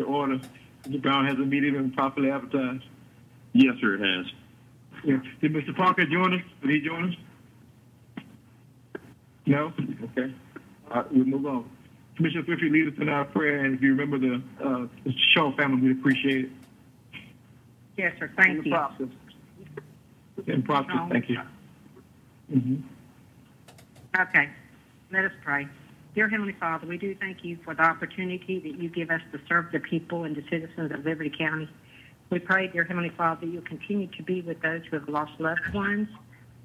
to order. Mr. Brown has a meeting and properly advertised. Yes, sir, it has. Yeah. Did Mr. Parker join us? Did he join us? No? Okay. All right, we'll move on. Commissioner Swift, you lead us in our prayer, and if you remember the uh, the Shaw family, we'd appreciate it. Yes, sir. Thank you. In process, thank you. hmm Okay, let us pray. Dear Heavenly Father, we do thank you for the opportunity that you give us to serve the people and the citizens of Liberty County. We pray, dear Heavenly Father, that you'll continue to be with those who have lost loved ones,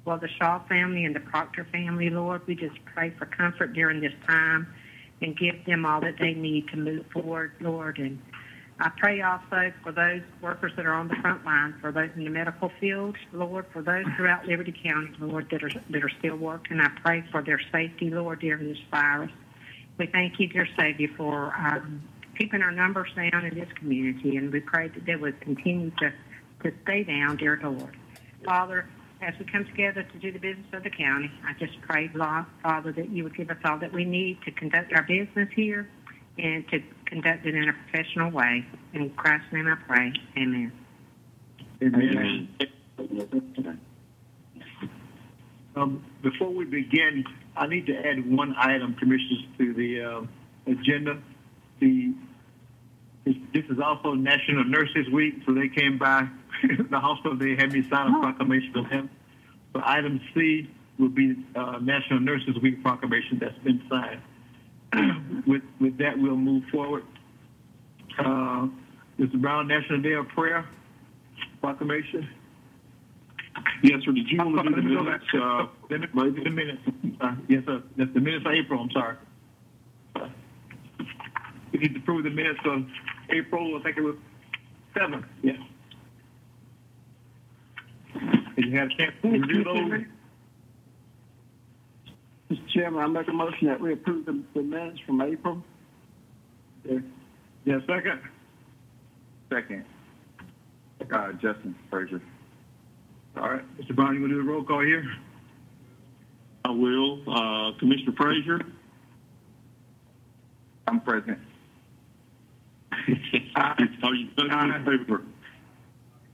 well, the Shaw family and the Proctor family, Lord. We just pray for comfort during this time and give them all that they need to move forward, Lord. And I pray also for those workers that are on the front line, for those in the medical field, Lord, for those throughout Liberty County, Lord, that are that are still working. I pray for their safety, Lord, during this virus. We thank you, dear Savior, for um, keeping our numbers down in this community, and we pray that they would continue to, to stay down, dear Lord. Father, as we come together to do the business of the county, I just pray, Lord, Father, that you would give us all that we need to conduct our business here and to conduct it in a professional way. In Christ's name I pray. Amen. Amen. Um, before we begin, I need to add one item, Commissioners, to the uh, agenda. The this is also National Nurses Week, so they came by the hospital. They had me sign a proclamation of them. So item C will be uh, National Nurses Week proclamation that's been signed. with with that, we'll move forward. Uh, Mr. Brown, National Day of Prayer proclamation. Yes, sir. Did you want to do the minutes? Uh, Me- the minutes. Uh, yes, sir. That's the minutes of April. I'm sorry. We need to approve the minutes of April. I think it was seven. Yeah. Did you have a chance to review those? Mr. Chairman, I make a motion that we approve the, the minutes from April. Yeah. Yeah. Second. Second. Uh, Justin Frazier. All right, Mr. Brown, you want to do the roll call here? I will. Uh, Commissioner Frazier? I'm present. Are you voting in favor?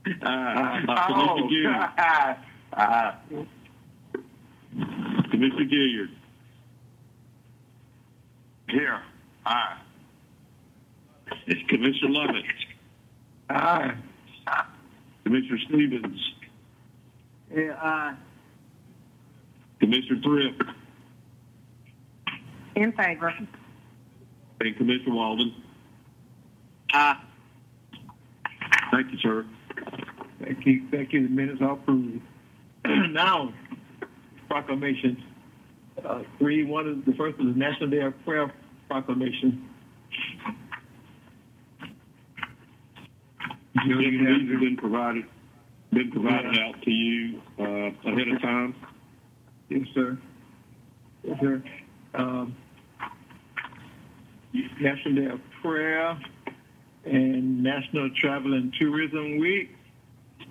Uh, uh, Oh, Commissioner Gilliard? uh, Commissioner Gilliard? here. Aye. It's Commissioner Lovett? Aye. Commissioner Stevens? Yeah, aye. Commissioner Thrift? In favor. And Commissioner Walden? Aye. Thank you, sir. Thank you. Thank you. The minutes are approved. now, proclamations. Uh, three. One is the first is the National Day of Prayer proclamation. Jill, Yes, you these have have been provided, been provided out to you, uh, ahead of time. Yes, sir. Yes, sir. Um, National Day of Prayer and National Travel and Tourism Week.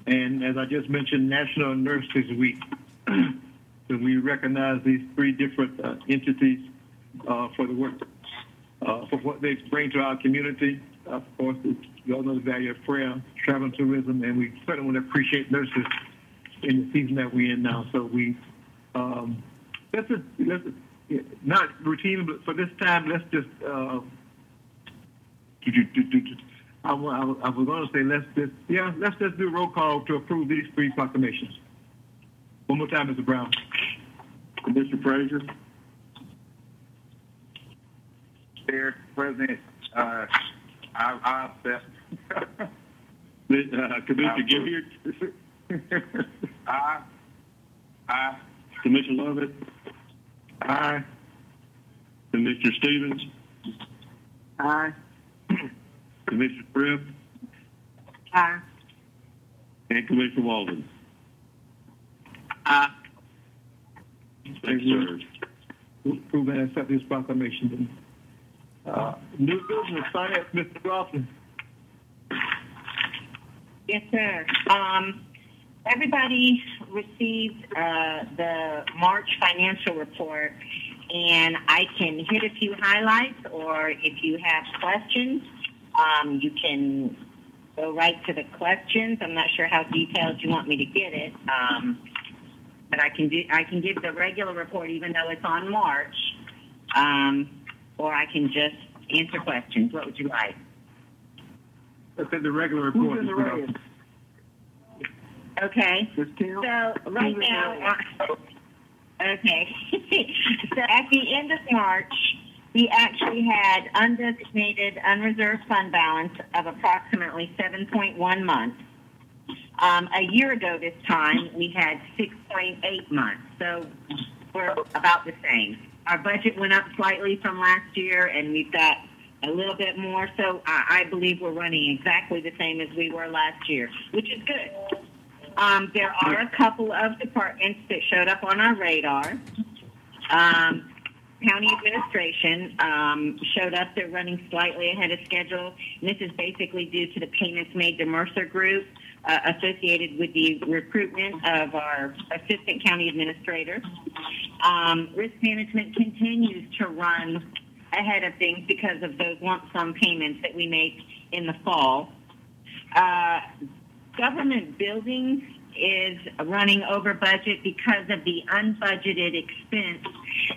And as I just mentioned, National Nurses Week. so we recognize these three different uh, entities uh, for the work, uh, for what they bring to our community. Of course, you all know the value of prayer, travel and tourism, and we certainly want to appreciate nurses in the season that we're in now. So we um, let's just, let's not routine, but for this time, let's just. Uh, do, do, do, do, do. I, I, I was going to say let's just yeah let's just do a roll call to approve these three proclamations. One more time, Mr. Brown. Commissioner Frazier? Chair, President, uh, I, I accept. Uh, Commissioner Gilliard? Aye. Aye. Commissioner Lovett? Aye. Commissioner Stevens? Aye. Commissioner Thrift? Aye. And Commissioner Walden? Aye. Thank you, sir. Approve and accept this proclamation. Uh, new business finance, Mr. Dawson. Yes, sir. Um, everybody received uh, the March financial report, and I can hit a few highlights, or if you have questions, Um, you can go right to the questions. I'm not sure how detailed you want me to get it, um, but I can do. I can give the regular report even though it's on March, um, or I can just answer questions. What would you like? I said the regular Who's report. in the is enough. red? Okay. So right Who's in the now, okay. so at the end of March, we actually had undesignated unreserved fund balance of approximately 7.1 months. Um, a year ago this time, we had 6.8 months. So we're about the same. Our budget went up slightly from last year, and we've got a little bit more. So I, I believe we're running exactly the same as we were last year, which is good. Um, there are a couple of departments that showed up on our radar. Um, county administration um, showed up. They're running slightly ahead of schedule. And this is basically due to the payments made to Mercer Group uh, associated with the recruitment of our assistant county administrator. Um, risk management continues to run ahead of things because of those lump sum payments that we make in the fall. Uh, government buildings is running over budget because of the unbudgeted expense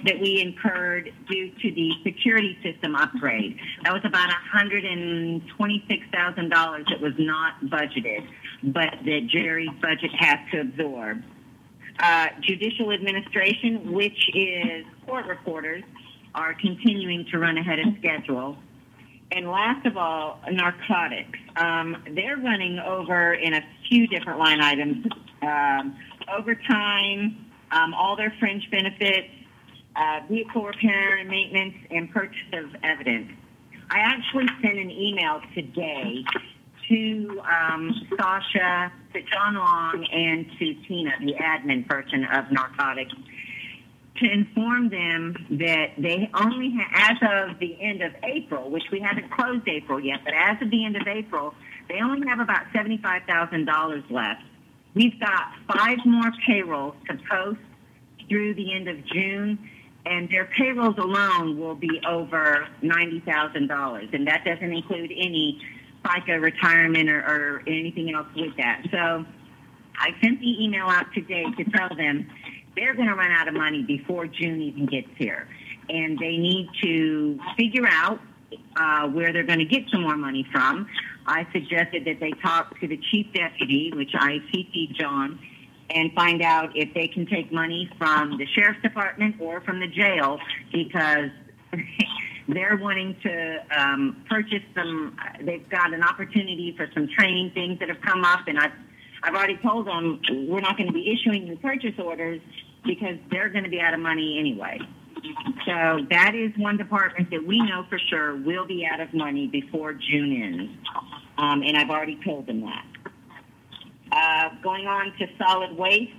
that we incurred due to the security system upgrade. That was about $126,000 that was not budgeted, but that Jerry's budget has to absorb. Uh, judicial administration, which is court reporters, are continuing to run ahead of schedule. And last of all, narcotics. Um, they're running over in a few different line items um, overtime, um, all their fringe benefits, uh, vehicle repair and maintenance, and purchase of evidence. I actually sent an email today to um, Sasha, to John Long, and to Tina, the admin person of narcotics, to inform them that they only have, as of the end of April, which we haven't closed April yet, but as of the end of April, they only have about $75,000 left. We've got five more payrolls to post through the end of June, and their payrolls alone will be over $90,000, and that doesn't include any FICA retirement or, or anything else with that. So I sent the email out today to tell them they're going to run out of money before June even gets here. And they need to figure out uh, where they're going to get some more money from. I suggested that they talk to the chief deputy, which I CC John, and find out if they can take money from the sheriff's department or from the jail because they're wanting to um, purchase some. They've got an opportunity for some training things that have come up, and I've I've already told them we're not going to be issuing the purchase orders because they're going to be out of money anyway. So that is one department that we know for sure will be out of money before June ends, um, and I've already told them that. Uh, going on to solid waste,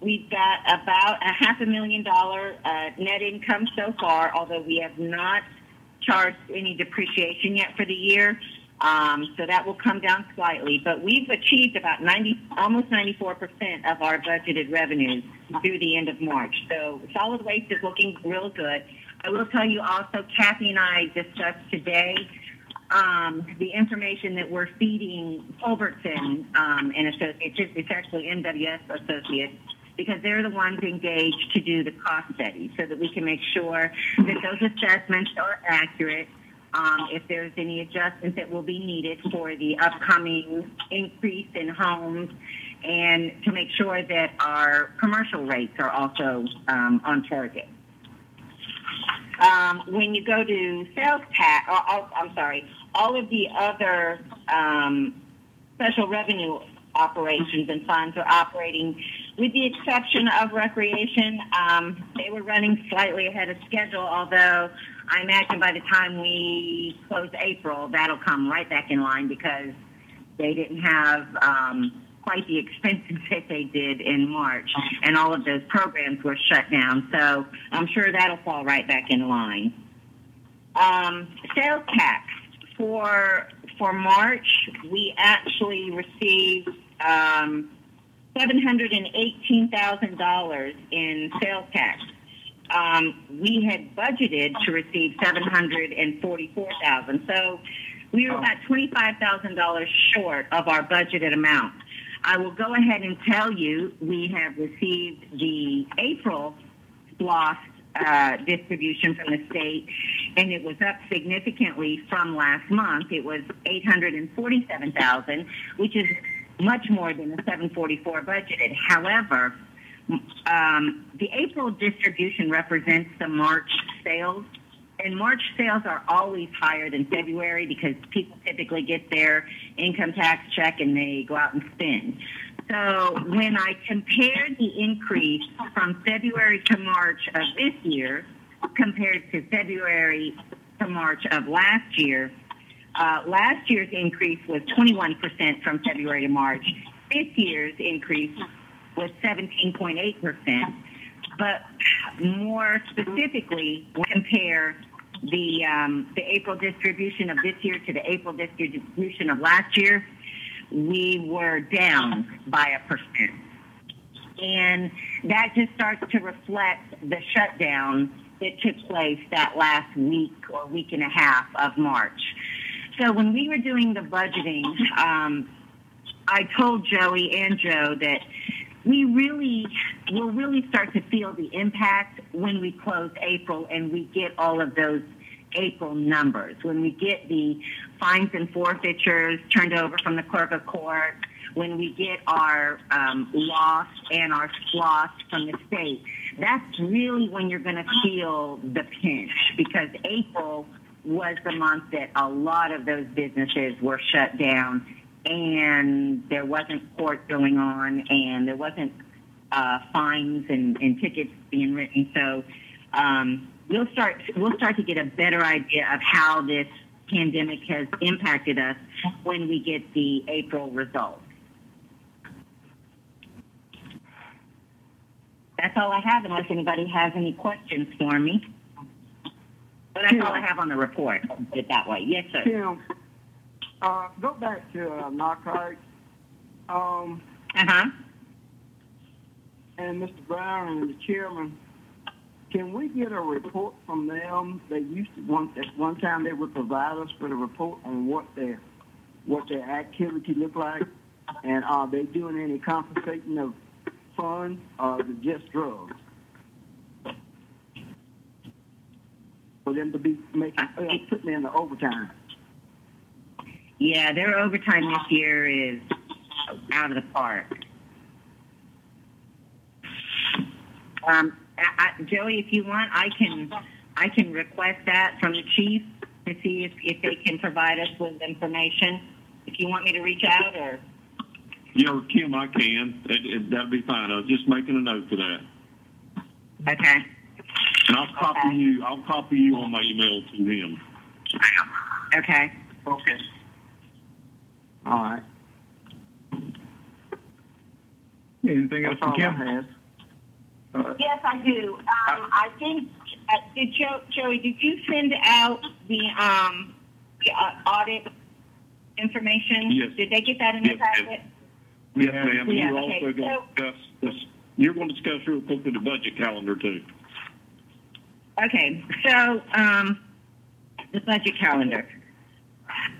we've got about a half a million dollar uh, net income so far, although we have not charged any depreciation yet for the year. Um, so that will come down slightly, but we've achieved about 90, almost 94% of our budgeted revenues through the end of March. So solid waste is looking real good. I will tell you also, Kathy and I discussed today um, the information that we're feeding Culbertson um, and Associates. It's, it's actually NWS Associates because they're the ones engaged to do the cost study so that we can make sure that those assessments are accurate um, if there's any adjustments that will be needed for the upcoming increase in homes, and to make sure that our commercial rates are also um, on target. Um, when you go to sales tax, oh, I'm sorry, all of the other um, special revenue operations and funds are operating, with the exception of recreation. Um, they were running slightly ahead of schedule, although I imagine by the time we close April, that'll come right back in line because they didn't have um, quite the expenses that they did in March, and all of those programs were shut down. So I'm sure that'll fall right back in line. Um, sales tax for for March, we actually received um, seven hundred and eighteen thousand dollars in sales tax um, we had budgeted to receive seven hundred and forty-four thousand. So We were about $25,000 short of our budgeted amount. I will go ahead and tell you we have received the April SLOSS uh, distribution from the state, and it was up significantly from last month. It was 847,000, which is much more than the 744 budgeted. However, um, the April distribution represents the March sales, and March sales are always higher than February because people typically get their income tax check and they go out and spend. So when I compared the increase from February to March of this year compared to February to March of last year, uh, last year's increase was 21% from February to March. This year's increase was 17.8%. But more specifically, compare the um, the April distribution of this year to the April distribution of last year, we were down by a percent. And that just starts to reflect the shutdown that took place that last week or week and a half of March. So when we were doing the budgeting, um, I told Joey and Joe that we really will really start to feel the impact when we close April and we get all of those April numbers. When we get the fines and forfeitures turned over from the clerk of court, when we get our um, loss and our loss from the state, that's really when you're going to feel the pinch because April was the month that a lot of those businesses were shut down and there wasn't court going on and there wasn't uh, fines and, and tickets being written. So um, we'll start we'll start to get a better idea of how this pandemic has impacted us when we get the April results. That's all I have, unless anybody has any questions for me. But that's all I have on the report. Put it that way. Yes, sir. Tim, uh, go back to uh, narcotics. Um, Uh huh. and Mr. Brown and the chairman, can we get a report from them? They used to one at one time they would provide us with a report on what their what their activity looked like, and are they doing any compensating of funds or is it just drugs? For them to be making uh, putting in the overtime. Yeah, their overtime this year is out of the park. Um, I, I, Joey, if you want, I can I can request that from the chief to see if, if they can provide us with information. If you want me to reach out, or Yeah, Kim, I can. It, it, that'd be fine. I was just making a note for that. okay, And I'll copy Okay. you, I'll copy you on my email to him. okay. Okay. All right. Anything else That's from all Kim? I have. Uh, Yes, I do. Um, I think uh, did Joe, Joey, did you send out the um the, uh, audit information? Yes. Did they get that in the Yes, ma'am. packet? Yes, ma'am. And Yeah, you're okay, also going to so- discuss this, you're going to discuss real quickly the budget calendar too. Okay, so um, the budget calendar.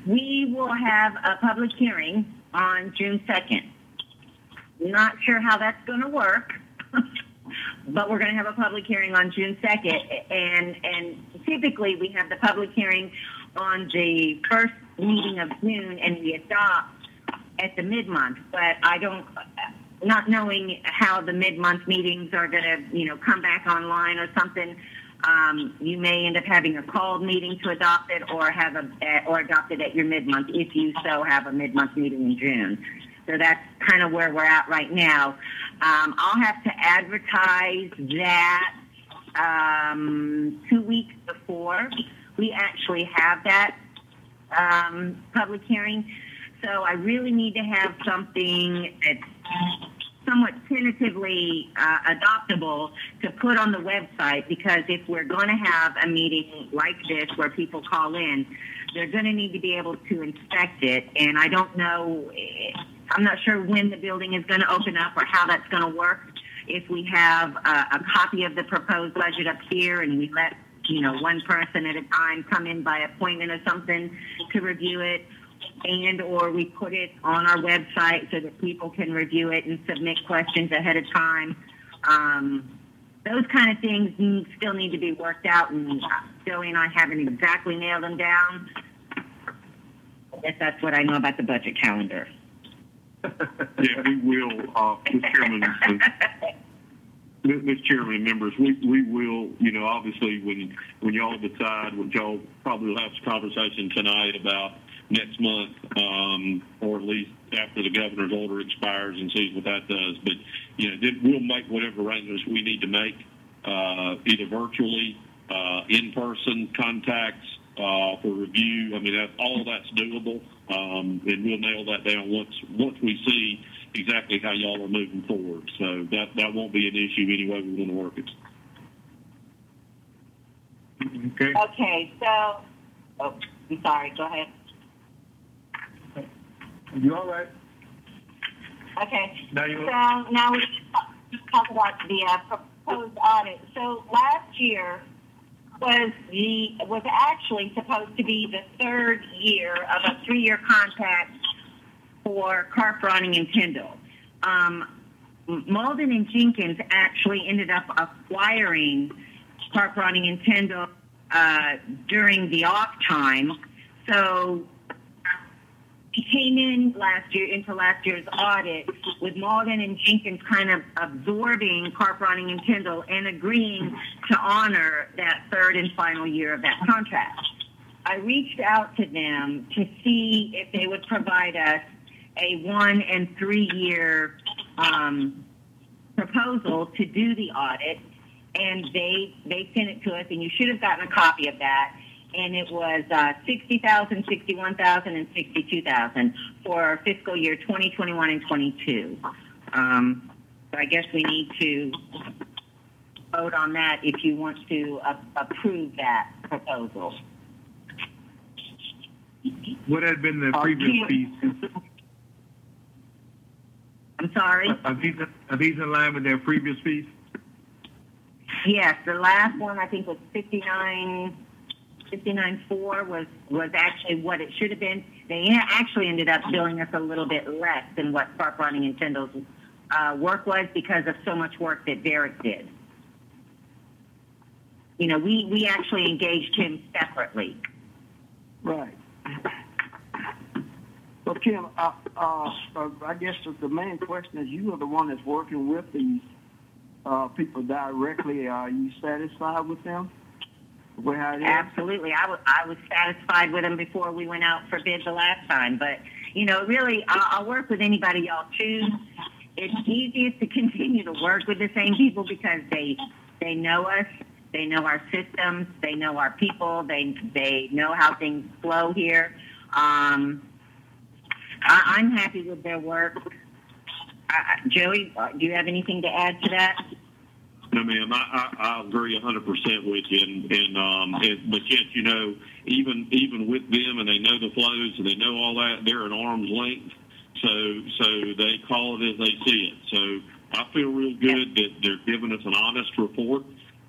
We will have a public hearing on June 2nd. Not sure how that's going to work, but we're going to have a public hearing on June 2nd. And, and typically we have the public hearing on the first meeting of June and we adopt at the mid-month. But I don't, not knowing how the mid-month meetings are going to, you know, come back online or something, um, you may end up having a called meeting to adopt it, or have a or adopt it at your mid-month if you so have a mid-month meeting in June. So that's kind of where we're at right now. Um, I'll have to advertise that um, two weeks before we actually have that um, public hearing. So I really need to have something that's somewhat tentatively uh, adoptable to put on the website because if we're going to have a meeting like this where people call in, they're going to need to be able to inspect it. And I don't know, eh, I'm not sure when the building is going to open up or how that's going to work. If we have a, a copy of the proposed budget up here and we let you know, one person at a time come in by appointment or something to review it. And or we put it on our website so that people can review it and submit questions ahead of time. Um, those kind of things still need to be worked out, and uh, Joey and I haven't exactly nailed them down. I guess that's what I know about the budget calendar. Yeah, we will, uh, Mr. Chairman, and- Mr. Chairman and members, we, we will, you know, obviously when, when y'all decide, when y'all probably will have this conversation tonight about next month, um, or at least after the governor's order expires and sees what that does. But, you know, we'll make whatever arrangements we need to make, uh, either virtually, uh, in-person contacts, uh, for review. I mean, that, all of that's doable. Um, and we'll nail that down once, once we see exactly how y'all are moving forward. So that, that won't be an issue anyway we want to work it. Okay. Okay, so, oh, I'm sorry, go ahead. You all right? Okay, Now you. so now we talk about the uh, proposed audit. So last year was the, was actually supposed to be the third year of a three-year contract for Karp Ronning and Tindol. Um, Mauldin and Jenkins actually ended up acquiring Karp Ronning and Tindol uh, during the off time. So came in last year into last year's audit with Mauldin and Jenkins kind of absorbing Karp Ronning and Tindol and agreeing to honor that third and final year of that contract. I reached out to them to see if they would provide us a one and three year um, proposal to do the audit, and they they sent it to us, and you should have gotten a copy of that. And it was uh, sixty thousand, sixty-one thousand, and sixty-two thousand for fiscal year 2021 and 22. Um, so I guess we need to vote on that if you want to uh, approve that proposal. What had been the previous fees? I'm sorry. Are these, are these in line with their previous fees? Yes, the last one I think was 59, 59.4 was was actually what it should have been. They actually ended up billing us a little bit less than what Park Ronning and Tindol's uh, work was because of so much work that Derek did. You know, we we actually engaged him separately. Right. Well, Kim, uh, uh, uh, I guess the- the main question is, you are the one that's working with these uh, people directly. Are you satisfied with them? The way how it is? Absolutely. I was, I was satisfied with them before we went out for bid the last time. But, you know, really, I'll, I'll work with anybody y'all choose. It's easiest to continue to work with the same people because they, they know us. They know our systems. They know our people. They, they know how things flow here. Um, I, I'm happy with their work. I- Joey, uh, do you have anything to add to that? No, ma'am. I, I, I agree 100% with you, and, and um, it, but yet, you know, even even with them, and they know the flows, and they know all that, they're at arm's length. So so they call it as they see it. So I feel real good that they're giving us an honest report.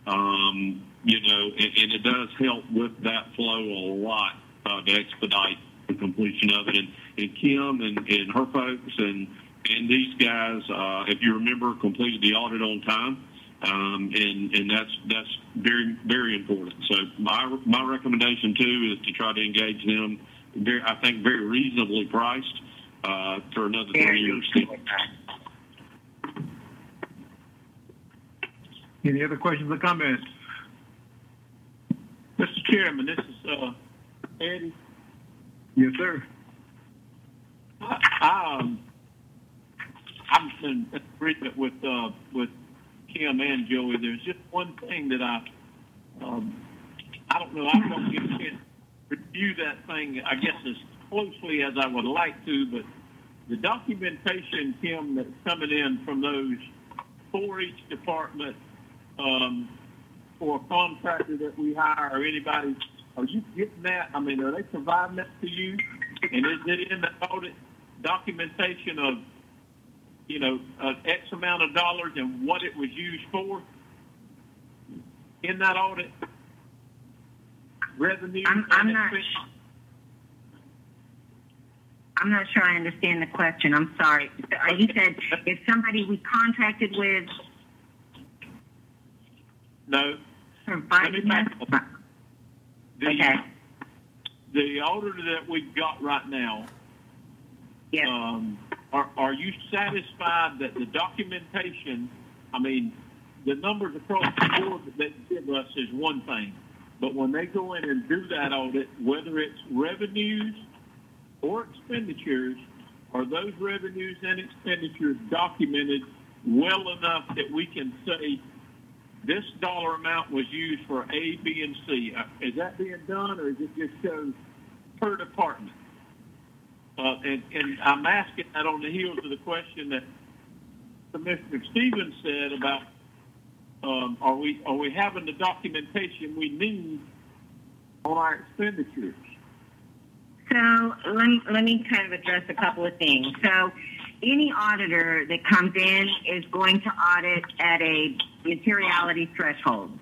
Um, you know, and, and it does help with that flow a lot uh, to expedite the completion of it. And, and Kim and, and her folks and and these guys, uh, if you remember, completed the audit on time um, and and that's that's very very important. So my my recommendation too is to try to engage them. Very, I think very reasonably priced uh, for another three years. Any other questions or comments? Mr. Chairman, this is uh, Eddie. Yes, sir. I, um, I'm in agreement with uh, with Kim and Joey. There's just one thing that I um, I don't know. I don't get a chance to review that thing. I guess as closely as I would like to, but the documentation, Kim, that's coming in from those for each department um, for a contractor that we hire or anybody, are you getting that? I mean, are they providing that to you? And is it in the audit documentation of, you know, uh, X amount of dollars and what it was used for in that audit? revenue. I'm- I'm not expense? I'm not sure I understand the question. I'm sorry. Uh, You said if somebody we contracted with No. provided Let us. The, Okay. the auditor that we've got right now, Yes. um, are, are you satisfied that the documentation, I mean, the numbers across the board that they give us is one thing, but when they go in and do that audit, whether it's revenues or expenditures, are those revenues and expenditures documented well enough that we can say this dollar amount was used for A, B, and C? Uh, Is that being done, or is it just per department? Uh, and, and I'm asking that on the heels of the question that Commissioner Stevens said about, um, are we, are we having the documentation we need on our expenditures? So let me, let me kind of address a couple of things. So any auditor that comes in is going to audit at a materiality threshold.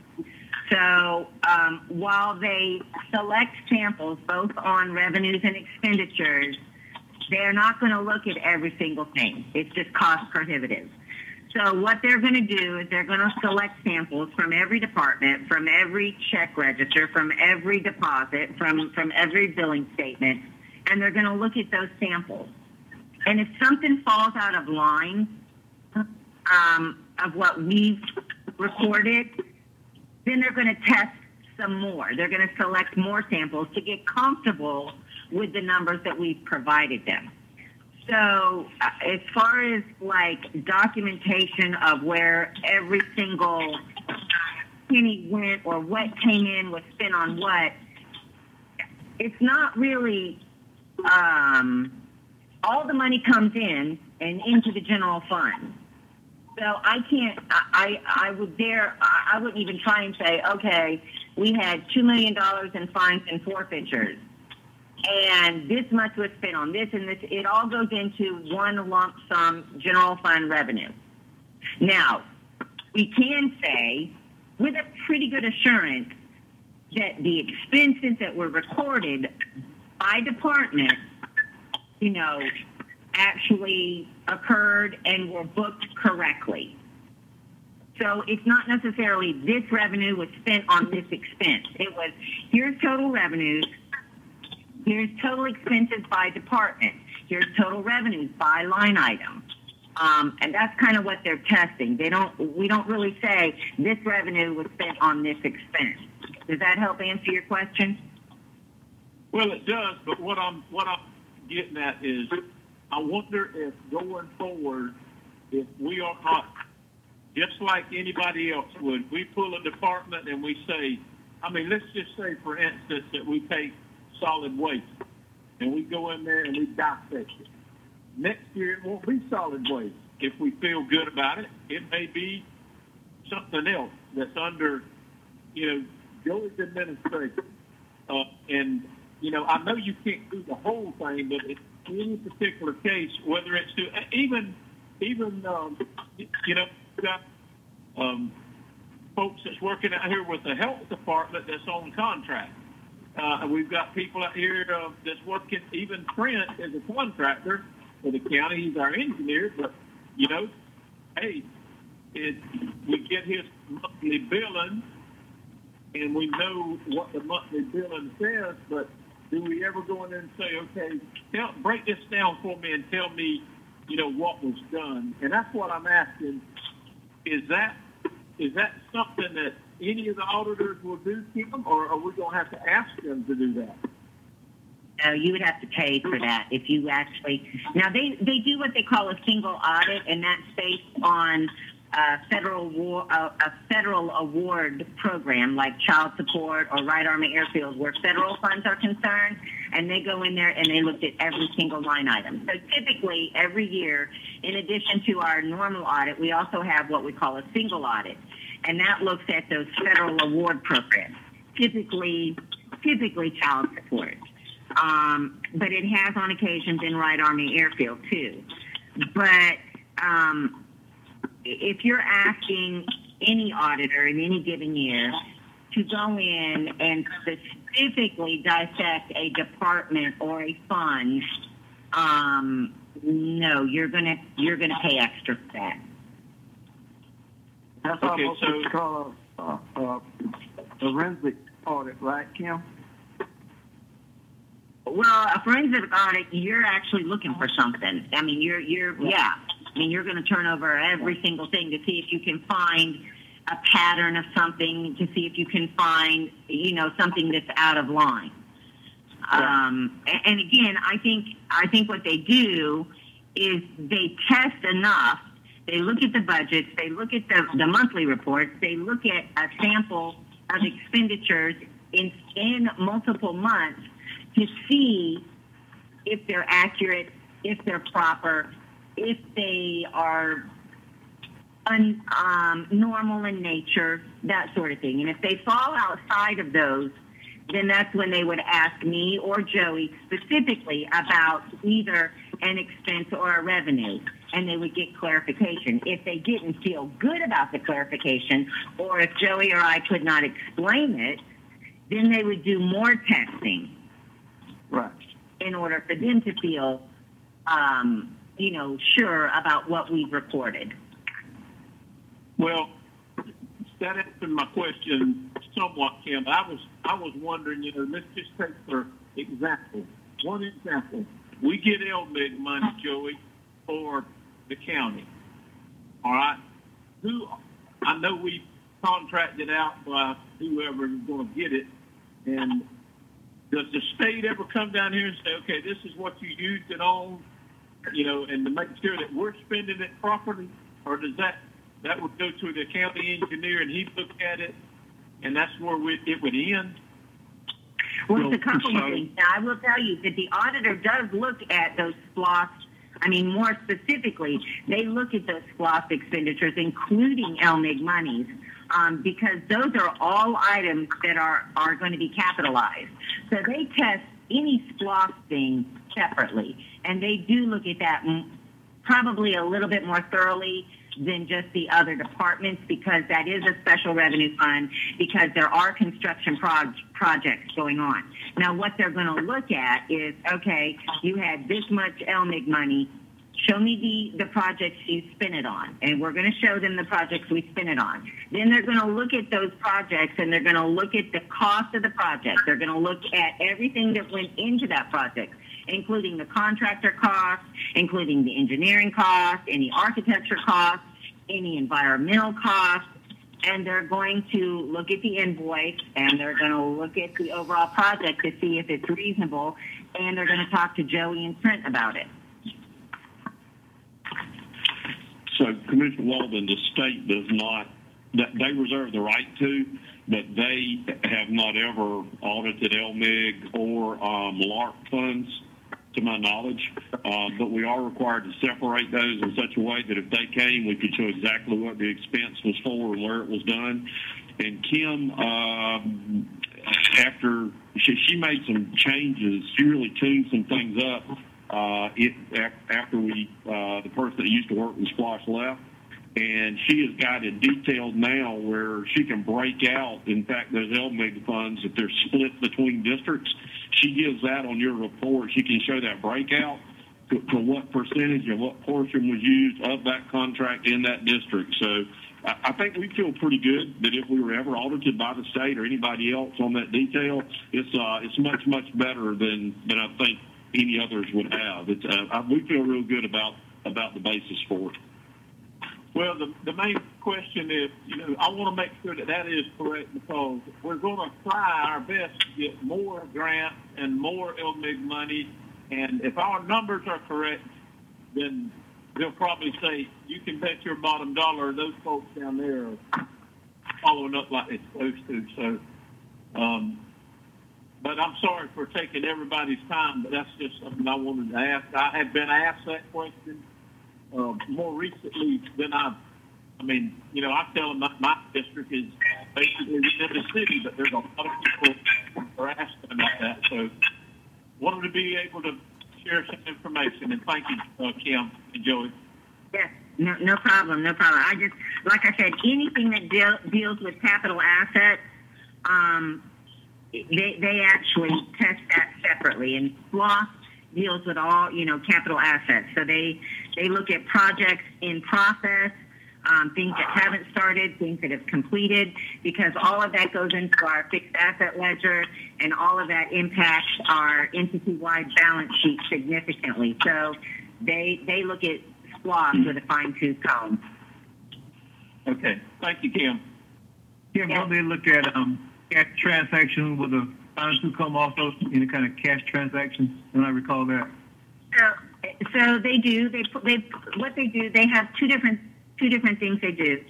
So um, while they select samples both on revenues and expenditures, they're not going to look at every single thing. It's just cost prohibitive. So what they're going to do is they're going to select samples from every department, from every check register, from every deposit, from, from every billing statement, and they're going to look at those samples. And if something falls out of line um, of what we've recorded, then they're going to test some more. They're going to select more samples to get comfortable with the numbers that we've provided them. So, uh, as far as like documentation of where every single penny went or what came in was spent on what, it's not really. Um, all the money comes in and into the general fund. So I can't. I I would dare. I I wouldn't even try and say, okay, we had two million dollars in fines and forfeitures, and this much was spent on this and this. It all goes into one lump sum general fund revenue. Now, we can say with a pretty good assurance that the expenses that were recorded by department, you know, actually occurred and were booked correctly. So it's not necessarily this revenue was spent on this expense. It was here's total revenues, here's total expenses by department, here's total revenues by line item. Um, and that's kind of what they're testing. They don't. We don't really say this revenue was spent on this expense. Does that help answer your question? Well, it does, but what I'm what I'm getting at is, I wonder if going forward, if we are not just like anybody else would, we pull a department and we say, I mean, let's just say, for instance, that we take solid waste and we go in there and we dissect it. Next year, it won't be solid waste. If we feel good about it, it may be something else that's under, you know, Joey's administration. Uh, and, you know, I know you can't do the whole thing, but in any particular case, whether it's to, even, even, um, you know, got um, folks that's working out here with the health department that's on contract. Uh, we've got people out here uh, that's working, even Trent is a contractor for the county. He's our engineer, but, you know, hey, it, we get his monthly billing and we know what the monthly billing says, but do we ever go in and say, okay, tell, break this down for me and tell me, you know, what was done? And that's what I'm asking. Is that is that something that any of the auditors will do, Kim, or are we going to have to ask them to do that? No, you would have to pay for that if you actually. Now they they do what they call a single audit, and that's based on a federal war, a, a federal award program like child support or Wright Army Airfield, where federal funds are concerned, and they go in there and they look at every single line item. So typically, every year, in addition to our normal audit, we also have what we call a single audit, and that looks at those federal award programs. Typically, typically child support um, but it has on occasion been Wright Army Airfield too. But um, if you're asking any auditor in any given year to go in and specifically dissect a department or a fund, um, no, you're gonna you're gonna pay extra for that. That's Okay, almost so- what you call a, uh, uh, forensic audit, right, Kim? Well, a forensic audit, you're actually looking for something. I mean, you're you're yeah. I mean, you're going to turn over every single thing to see if you can find a pattern of something, to see if you can find you know something that's out of line. Um, a- and again, I think I think what they do is they test enough. They look at the budgets, they look at the, the monthly reports, they look at a sample of expenditures in in multiple months to see if they're accurate, if they're proper, if they are un, um, normal in nature, that sort of thing. And if they fall outside of those, then that's when they would ask me or Joey specifically about either an expense or a revenue, and they would get clarification. If they didn't feel good about the clarification, or if Joey or I could not explain it, then they would do more testing Right. in order for them to feel, um, you know, sure about what we've reported. Well, that answered my question somewhat, Kim. I was I was wondering, you know, let's just take for example, one example. We get LMIG money, Joey, for the county. All right. Who I know we contracted out by whoever is going to get it, and does the state ever come down here and say, okay, this is what you used it on, you know, and to make sure that we're spending it properly, or does that that would go to the county engineer and he'd look at it, and that's where we, it would end? Well, it's a Well, couple of things. Now, I will tell you that the auditor does look at those SPLOST. I mean, more specifically, they look at those SPLOST expenditures, including LMIG monies, um, because those are all items that are, are going to be capitalized. So they test any SPLOST thing separately, and they do look at that probably a little bit more thoroughly than just the other departments because that is a special revenue fund because there are construction proj- projects going on. Now, what they're going to look at is, okay, you had this much LMIG money. Show me the, the projects you spent it on. And we're going to show them the projects we spent it on. Then they're going to look at those projects and they're going to look at the cost of the project. They're going to look at everything that went into that project including the contractor costs, including the engineering costs, any architecture costs, any environmental costs, and they're going to look at the invoice and they're going to look at the overall project to see if it's reasonable, and they're going to talk to Joey and Trent about it. So Commissioner Walden, the state does not, they reserve the right to, but they have not ever audited LMIG or um, LARP funds, to my knowledge. Uh, but we are required to separate those in such a way that if they came, we could show exactly what the expense was for and where it was done. And Kim, um, after she, she made some changes, she really tuned some things up uh, it, after we uh, the person that used to work with SPLOST left, and she has got it detailed now where she can break out. In fact, those LMIG funds if they're split between districts, she gives that on your report. She can show that breakout to, to what percentage and what portion was used of that contract in that district. So. I I think we feel pretty good that if we were ever audited by the state or anybody else on that detail, it's uh, it's much much better than than I think any others would have. It's uh, I, we feel real good about about the basis for it. Well, the, the main question is, you know, I want to make sure that that is correct because we're going to try our best to get more grants and more LMIG money. And if our numbers are correct, then they'll probably say, you can bet your bottom dollar those folks down there are following up like they're supposed to. So, um, but I'm sorry for taking everybody's time, but that's just something I wanted to ask. I have been asked that question uh, more recently than I've. I mean, you know, I tell them that my district is basically in the city, but there's a lot of people who are asking about that. So, wanted to be able to share some information, and thank you, uh, Kim and Joey. Yes, no, no problem, no problem. I just, like I said, anything that deal, deals with capital assets, um, they they actually test that separately, and SPLOST deals with all you know capital assets. So they they look at projects in process, um, things that haven't started, things that have completed, because all of that goes into our fixed asset ledger, and all of that impacts our entity-wide balance sheet significantly. So they they look at SPLOST with a fine tooth comb. Okay, thank you, Kim. Kim, don't they look at, um, cash transactions with a fine tooth comb also, any kind of cash transactions? Don't I recall that? So, so they do. They they what they do. They have two different two different things they do.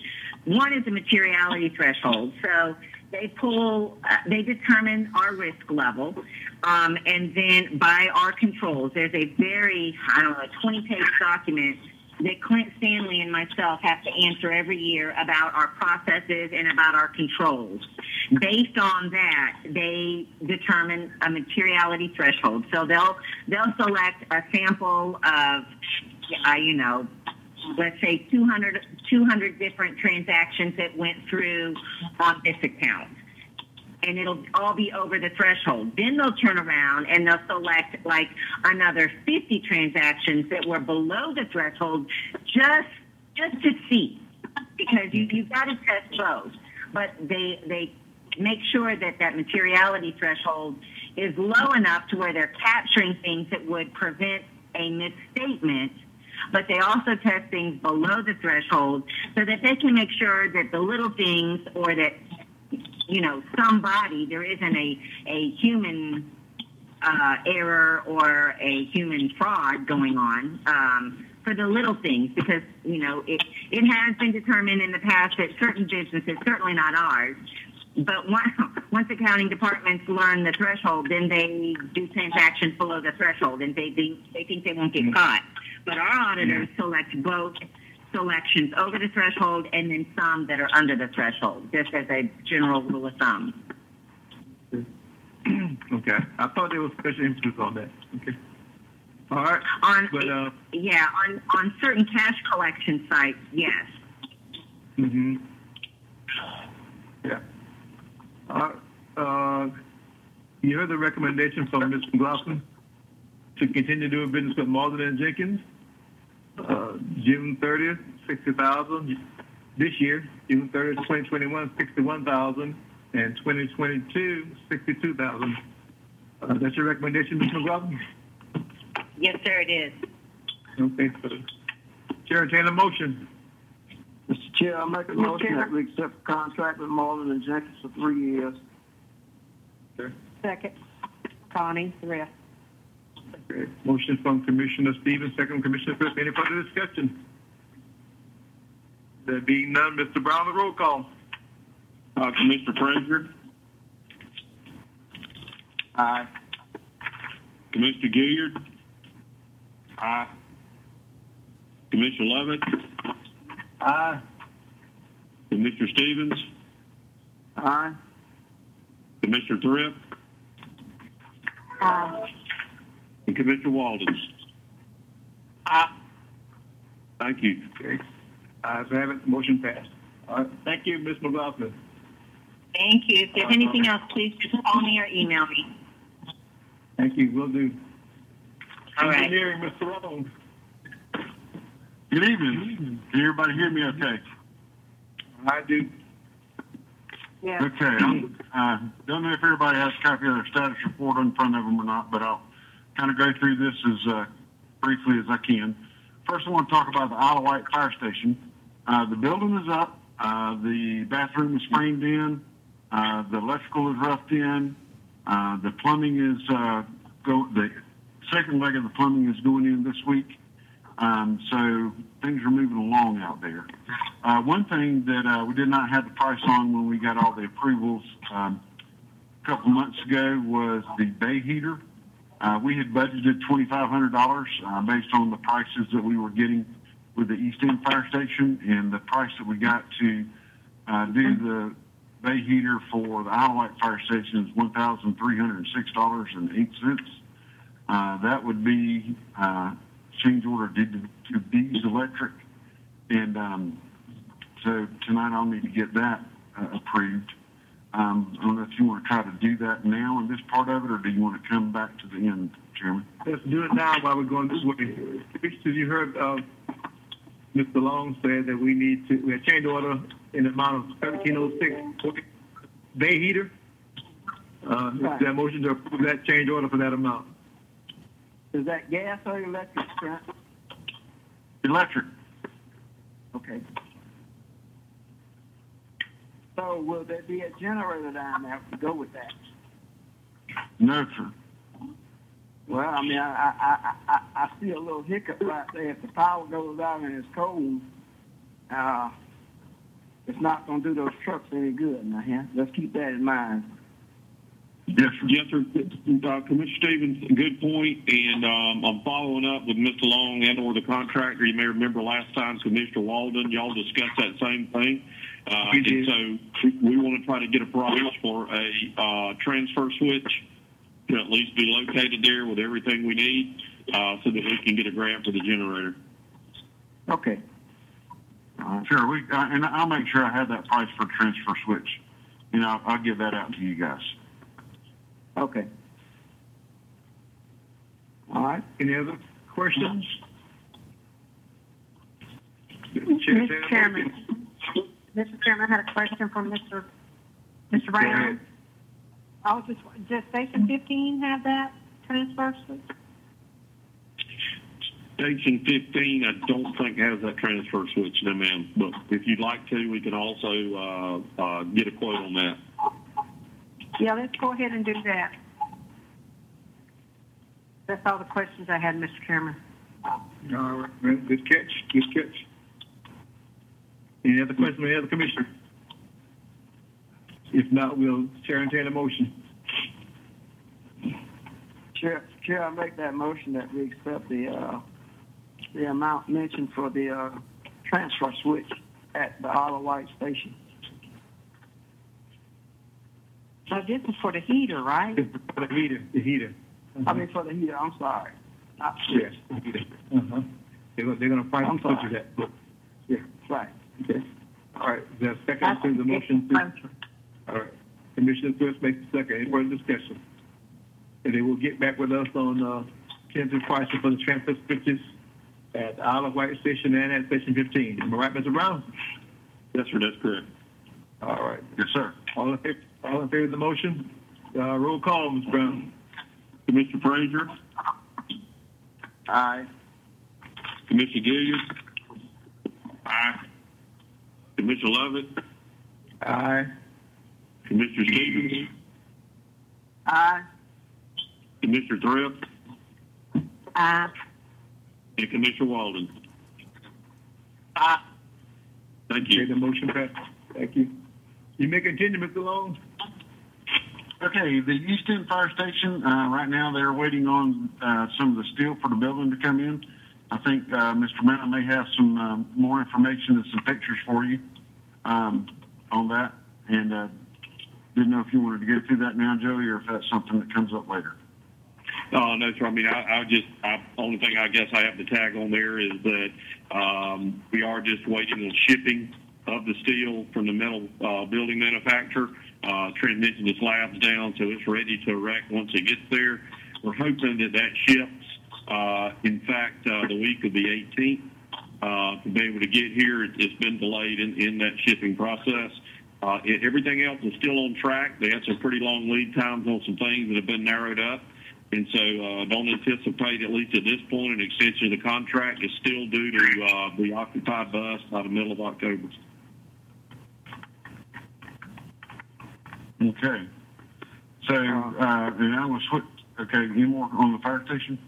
One is a materiality threshold. So they pull, uh, they determine our risk level, um, and then by our controls. There's a very I don't know a 20 page document that Clint Stanley and myself have to answer every year about our processes and about our controls. Based on that, they determine a materiality threshold. So they'll they'll select a sample of, uh, you know, let's say 200, 200 different transactions that went through on this account. And it'll all be over the threshold. Then they'll turn around and they'll select like another 50 transactions that were below the threshold just just to see. Because you, you've got to test those. But they they make sure that that materiality threshold is low enough to where they're capturing things that would prevent a misstatement but they also test things below the threshold so that they can make sure that the little things or that you know somebody there isn't a a human uh, error or a human fraud going on um, for the little things because you know it it has been determined in the past that certain businesses certainly not ours but once once accounting departments learn the threshold then they do transactions below the threshold and they they, they think they won't get caught. But our auditors select both selections over the threshold and then some that are under the threshold, just as a general rule of thumb. Okay, I thought there was special emphasis on that. Okay. All right, On but, uh, yeah, on on certain cash collection sites, yes. hmm Yeah. All right, uh, you heard the recommendation from Ms. McLaughlin to continue doing business with Mauldin and Jenkins. Uh, June thirtieth, sixty thousand. This year, June thirtieth, 2021, 61,000. And 2022, 62,000. Uh, that's your recommendation, Mr. McLaughlin? Yes, sir, it is. Okay, so Chair, entertain a motion. Mr. Chair, I make a motion that we accept the contract with Mauldin and Jenkins for three years. Second. Connie, the rest. Okay, Motion from Commissioner Stevens, second Commissioner Thrift. Any further discussion? There being none, Mr. Brown, the roll call. Uh, Commissioner Frazier, Aye. Commissioner Gilliard, Aye. Commissioner Lovett, Aye. Commissioner Stevens, Aye. Commissioner Thrift, Aye. And Commissioner Walden. Aye. Thank you. Okay. Ayes have it, motion passed. All right, thank you, Ms. McLaughlin. Thank you. If there's anything else, please just call me or email me. Thank you, will do. All right. Engineering, Mr. Long. Good evening. Can everybody hear me okay? I do. Yeah. Okay. I'm, uh, don't know if everybody has a copy of their status report in front of them or not, but I'll kind of go through this as uh, briefly as I can. First, I want to talk about the Isle of Wight Fire Station. Uh, the building is up. Uh, the bathroom is framed in. Uh, the electrical is roughed in. Uh, the plumbing is uh, go. The second leg of the plumbing is going in this week. Um, so things are moving along out there. Uh, one thing that uh, we did not have the price on when we got all the approvals um, a couple months ago was the bay heater. Uh, we had budgeted $2,500 uh, based on the prices that we were getting with the East End Fire Station, and the price that we got to uh, do the bay heater for the of Fire Station is $1,306.08. Uh, that would be uh, change order to, to Dees Electric, and um, so tonight I'll need to get that uh, approved. Um, I don't know if you want to try to do that now in this part of it, or do you want to come back to the end, Chairman? Let's do it now while we're going this way. Commissioners, you heard, uh, Mr. Long said that we need to, we have change order in the amount of thirteen oh six bay heater. Uh, is there a motion to approve that change order for that amount? Is that gas or electric, Trent? Electric. Okay. So will there be a generator down there to go with that? No, sir. Well, I mean, I, I, I, I, I see a little hiccup right there. If the power goes out and it's cold, uh, it's not going to do those trucks any good. Now, yeah? let's keep that in mind. Yes, sir. Yes, sir. Uh, Commissioner Stevens, good point, and um, I'm following up with Mr. Long and or the contractor. You may remember last time, Commissioner Walden, y'all discussed that same thing. Uh, We and so we want to try to get a price for a uh, transfer switch to at least be located there with everything we need, uh, so that we can get a grant for the generator. Okay. All right. Sure, we, uh, and I'll make sure I have that price for transfer switch. You know, I'll give that out to you guys. Okay. All right. Any other questions? Mr. Chairman, Mr. Chairman, I had a question from Mr. Mr. Brown. I was just, does station fifteen have that transfer switch? Station 15, I don't think has that transfer switch, no ma'am. But if you'd like to, we can also uh, uh, get a quote on that. Yeah, let's go ahead and do that. That's all the questions I had, Mr. Chairman. All right, good catch, good catch. Any other questions from any other commissioner? If not, we'll chair entertain a motion. Chair, Chair, I make that motion that we accept the, uh, the amount mentioned for the, uh, transfer switch at the Isle of Wight station. So this is for the heater, right? This is for the heater, the heater. I mean, for the heater, I'm sorry. Not Yes, the heater. Uh-huh. They're gonna, they're gonna price I'm the sorry. that. Yeah, Right. Okay. All right, is there a second to the motion? to- All right, Commissioner Thrift makes the second. Any further discussion? And they will get back with us on, uh, tentative pricing for the transfer switches at Isle of Wight Station and at Station fifteen. Am I right, Mr. Brown? Yes, sir, that's correct. All right. Yes, sir. All in favor, all in favor of the motion? Uh, roll call, Mr. Brown. Commissioner Frazier, Aye. Commissioner Gilliard. Aye. Commissioner Lovett, Aye. Commissioner Stevens, Aye. Commissioner Thrift, Aye. and Commissioner Walden. Aye. Thank Okay, you. the motion passed. Thank you. You may continue, Mr. Long. Okay, the East End Fire Station, uh, right now they're waiting on, uh, some of the steel for the building to come in. I think, uh, Mr. Mena may have some, um, more information and some pictures for you, um, on that. And, uh, didn't know if you wanted to go through that now, Joey, or if that's something that comes up later. Uh, no, sir. I mean, I, I just, I, only thing I guess I have to tag on there is that, um, we are just waiting on shipping of the steel from the metal, uh, building manufacturer. Uh, Trent mentioned the slab's down, so it's ready to erect once it gets there. We're hoping that that ships, uh, in fact, uh, the week of the 18th, uh, to be able to get here. It, it's been delayed in, in that shipping process. Uh, it, everything else is still on track. They had some pretty long lead times on some things that have been narrowed up. And so uh, don't anticipate, at least at this point, an extension of the contract is still due to uh, be occupied by by the middle of October. Okay. So, uh, and I was, switch- okay, any more on the fire station?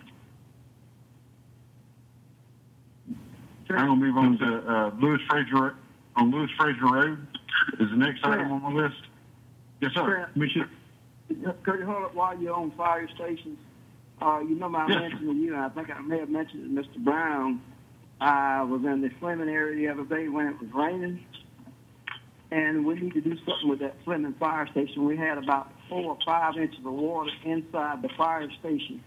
I'm gonna move on to, uh, Lewis Fraser, on Lewis Fraser Road is the next item on the list. Yes, sir. Commissioner, could you hold up while you're on fire stations? Uh, you know, I Yes. mentioned to you, and I think I may have mentioned it Mr. Brown. I was in the Fleming area the other day when it was raining, and we need to do something with that Fleming fire station. We had about four or five inches of water inside the fire station,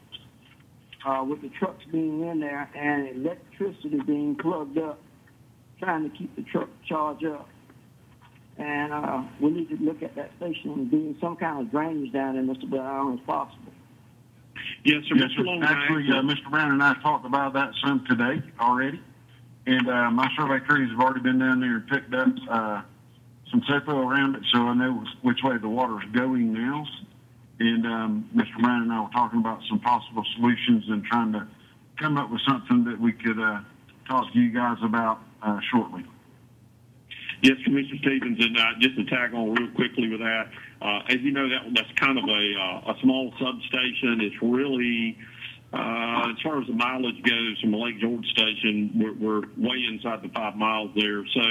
uh, with the trucks being in there and electricity being plugged up, trying to keep the truck charged up. And, uh, we need to look at that station and do some kind of drainage down there, Mr. Brown, if possible. Yes, sir. Yes, Mr. sir. Long, Actually, uh, Mr. Brown and I talked about that some today already. And, uh, my survey crews have already been down there and picked up, uh, some topo around it, so I know which way the water is going now. And, um, Mr. Brown and I were talking about some possible solutions and trying to come up with something that we could, uh, talk to you guys about, uh, shortly. Yes, Commissioner Stevens, and uh, just to tag on real quickly with that, uh, as you know, that that's kind of a uh, a small substation. It's really, uh, as far as the mileage goes from Lake George station, we're, we're way inside the five miles there. So,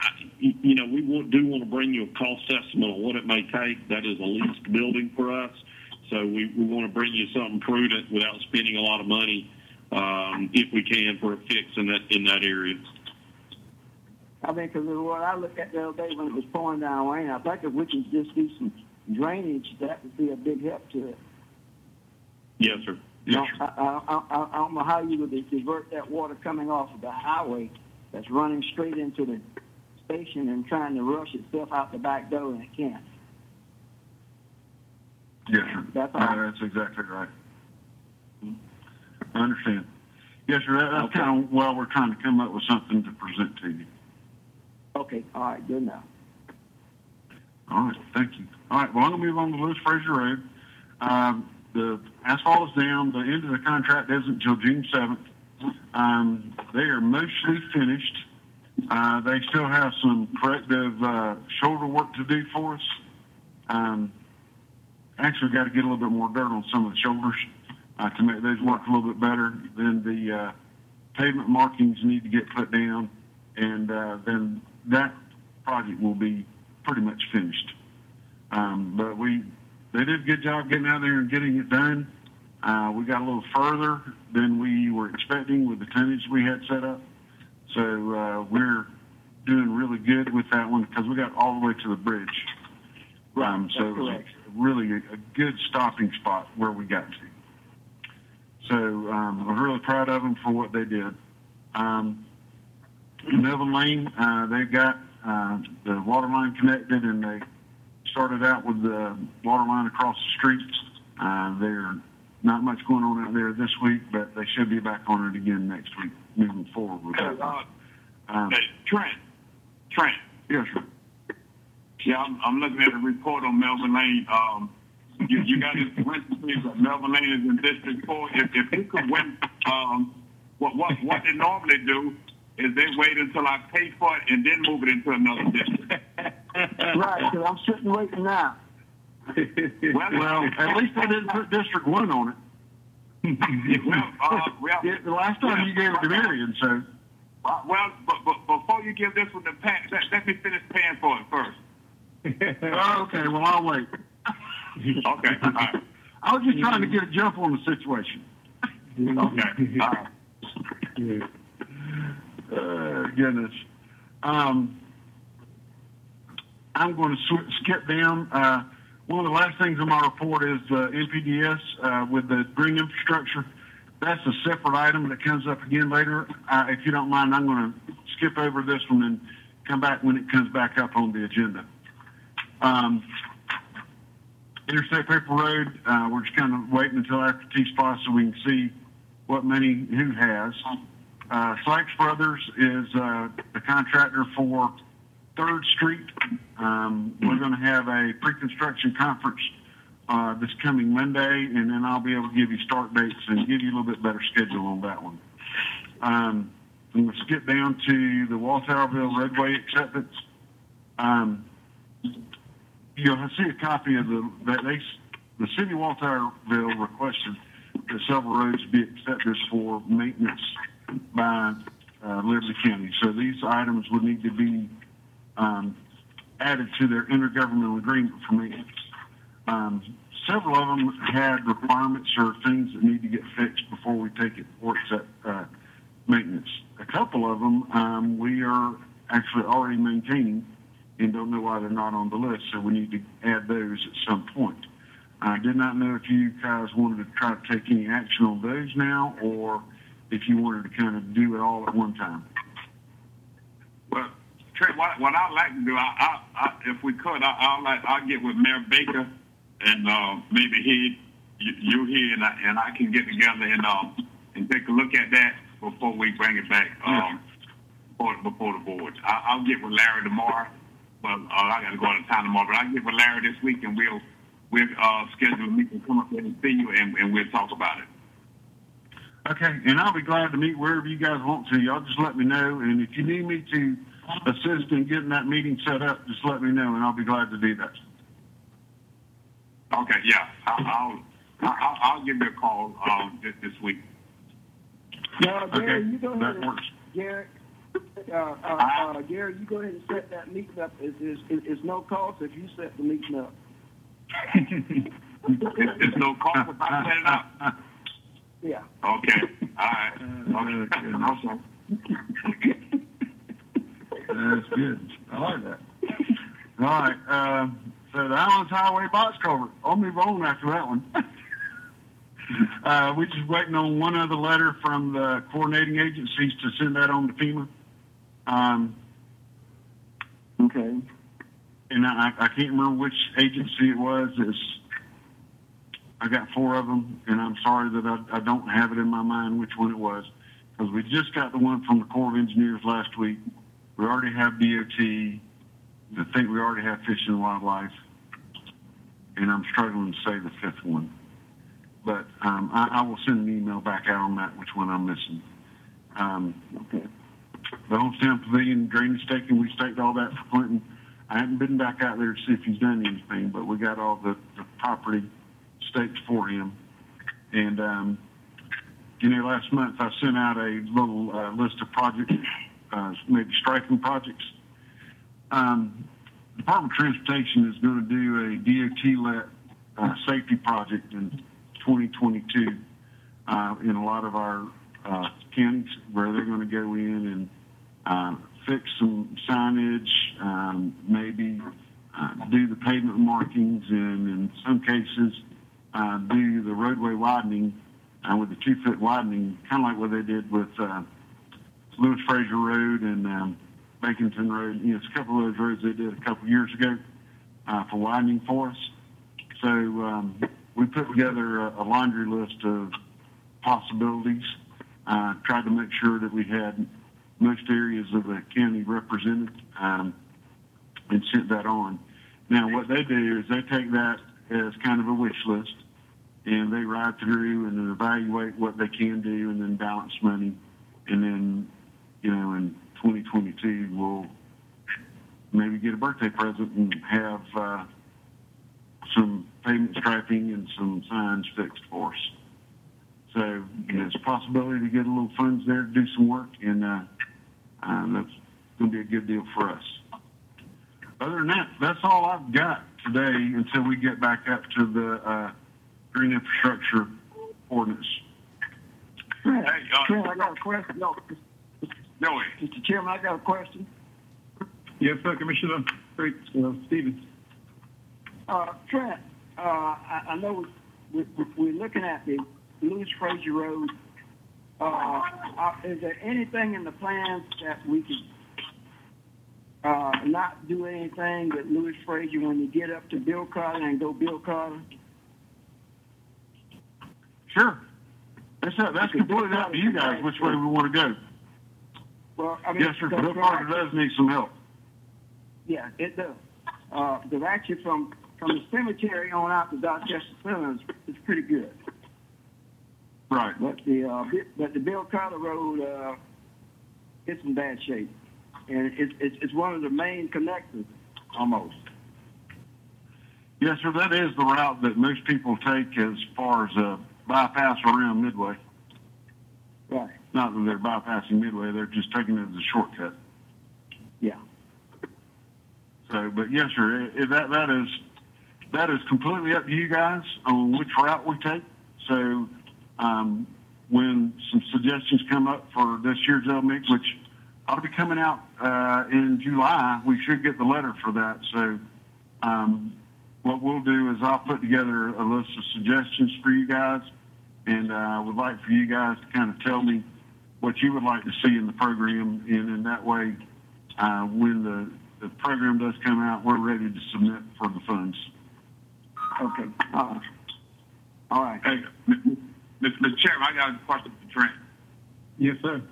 I, you know, we want, do want to bring you a cost estimate on what it may take. That is a leased building for us, so we, we want to bring you something prudent without spending a lot of money, um, if we can, for a fix in that in that area. I mean, because what I looked at the other day when it was pouring down rain, I think if we can just do some drainage, that would be a big help to it. Yes, sir. Now, I, I, I, I don't know how you would divert that water coming off of the highway that's running straight into the station and trying to rush itself out the back door, and it can't. Yes, sir. That's. Uh, that's exactly right. I understand. Yes, sir. That, that's Okay. kind of why we're trying to come up with something to present to you. Okay, all right, good enough. All right, thank you. All right, well, I'm gonna move on to Lewis Fraser Road. Um, the asphalt is down. The end of the contract isn't until June seventh. Um, they are mostly finished. Uh, they still have some corrective, uh, shoulder work to do for us. Um, actually got to get a little bit more dirt on some of the shoulders, uh, to make those work a little bit better. Then the, uh, pavement markings need to get put down and, uh, then that project will be pretty much finished. Um, but we, they did a good job getting out there and getting it done. Uh, we got a little further than we were expecting with the tonnage we had set up. So, uh, we're doing really good with that one because we got all the way to the bridge. Right, Um, so it was correct. really a, a good stopping spot where we got to. So, um, we're really proud of them for what they did. Um, Melvin Lane, uh, they've got, uh, the water line connected and they started out with the water line across the street. Uh, there not much going on out there this week, but they should be back on it again next week, moving forward with that. Uh, Um, hey, Trent, Trent. yes, sir. Yeah, I'm, I'm looking at a report on Melvin Lane. Um, you, you got this parentheses that Melvin Lane is in District Four. If, if you could win, um, what, what, what they normally do is they wait until I pay for it and then move it into another district. Right, because I'm sitting waiting now. Well, Well, at least they didn't put District One on it. Well, uh, well, Yeah, the last time you gave it to Marion, so. Well, but, but before you give this one to Pat, let, let me finish paying for it first. Oh, okay, well, I'll wait. Okay, all right. I was just trying to get a jump on the situation. Okay, all right. Uh, goodness. Um, I'm going to sw- skip down. Uh, one of the last things in my report is uh, NPDES uh, with the green infrastructure. That's a separate item that comes up again later. If you don't mind, I'm going to skip over this one and come back when it comes back up on the agenda. Um, Interstate Paper Road, uh, we're just kind of waiting until after T-SPLOST so we can see what money who has. Uh, Sykes Brothers is uh, the contractor for Third Street. Um, we're going to have a pre-construction conference uh, this coming Monday, and then I'll be able to give you start dates and give you a little bit better schedule on that one. Um, to skip down to the Walthourville roadway acceptance. Um, you'll see a copy of the that they the city of Walthourville requested that several roads be accepted for maintenance by uh, Liberty County. So these items would need to be um, added to their intergovernmental agreement for maintenance. Um, several of them had requirements or things that need to get fixed before we take it for its uh, maintenance. A couple of them um, we are actually already maintaining and don't know why they're not on the list, so we need to add those at some point. I did not know if you guys wanted to try to take any action on those now, or if you wanted to kind of do it all at one time. Trent, what, what I'd like to do, I, I, I if we could, I, I'll like, I'll get with Mayor Baker and, uh, maybe he, you, you here and I, and I can get together and, um, and take a look at that before we bring it back, um, before, before the board. I, I'll get with Larry tomorrow, but, uh, I gotta go out of town tomorrow, but I'll get with Larry this week and we'll, we'll, uh, schedule a meeting, come up there and see you and, and we'll talk about it. Okay, and I'll be glad to meet wherever you guys want to. Y'all just let me know, and if you need me to assist in getting that meeting set up, just let me know, and I'll be glad to do that. Okay, yeah, I, I'll, I'll, I'll give you a call, um, this, this week. Now, Gary, Okay, you go ahead that and, works. Gary, uh, uh, uh, Gary, you go ahead and set that meeting up. It's, it's, it's no cost if you set the meeting up. It's, it's no cost if I set it up. Yeah. Okay, all right. Okay, okay. That's good. I like that. All right, um, so the Islands Highway box culvert. I'll move on after that one. uh, we're just waiting on one other letter from the coordinating agencies to send that on to FEMA. Um, Okay. and I, I can't remember which agency it was. It's, I got four of them, and I'm sorry that I, I don't have it in my mind which one it was, because we just got the one from the Corps of Engineers last week. We already have DOT. I think we already have Fish and Wildlife, and I'm struggling to say the fifth one. But um, I, I will send an email back out on that, which one I'm missing. Um, Okay. the Homestead Pavilion drainage staking, we staked all that for Clinton. I haven't been back out there to see if he's done anything, but we got all the, the property staked for him. And, um, you know, last month I sent out a little uh, list of projects, uh, maybe striping projects. Um, Department of Transportation is going to do a DOT-led uh, safety project in 2022 uh, in a lot of our uh, counties where they're going to go in and uh, fix some signage, um, maybe uh, do the pavement markings, and in some cases uh, do the roadway widening with the two-foot widening, kind of like what they did with Lewis Fraser Road and um, Road. You know, it's a couple of those roads they did a couple years ago uh, for widening for us. So um, we put together a, a laundry list of possibilities, uh, tried to make sure that we had most areas of the county represented, um, and sent that on. Now, what they do is they take that as kind of a wish list, and they ride through and then evaluate what they can do, and then balance money, and then, you know, in 2022 we'll maybe get a birthday present and have uh, some pavement striping and some signs fixed for us. So you know, it's a possibility to get a little funds there to do some work, and uh, uh, that's going to be a good deal for us. Other than that, that's all I've got today until we get back up to the uh, green infrastructure ordinance. Trent, Hey, uh, Trent, I got a question. No, Joey, Mr. Chairman, I got a question. Yes, sir, Commissioner uh, Stevens. Uh, Trent, uh, I, I know we, we, we're looking at the Lewis Fraser Road. Uh, uh, is there anything in the plans that we can uh, not do anything with Lewis Fraser when you get up to Bill Carter and go Bill Carter? Sure. That's, that's completely up to you guys which way we want to go. Well, I mean, Yes, sir. because Bill from Carter actually- does need some help. Yeah, it does. Uh, because actually from, from the cemetery on out to Dorchester Center is, pretty good. Right. But the, uh, but the Bill Carter Road, uh, it's in bad shape. And it's, it's, it's one of the main connectors, almost. Yes, sir. That is the route that most people take as far as uh, bypass around Midway. Right. Not that they're bypassing Midway; they're just taking it as a shortcut. Yeah. So, but yes, sir. It, it- that that is that is completely up to you guys on which route we take. So, um, when some suggestions come up for this year's LMIG, which ought to be coming out uh, in July, we should get the letter for that. So, um, what we'll do is I'll put together a list of suggestions for you guys, and uh, would like for you guys to kind of tell me what you would like to see in the program, and in that way, uh, when the, the program does come out, we're ready to submit for the funds. Okay, all right. All right. Hey, Mr. Chairman, I got a question for Trent. Yes, sir.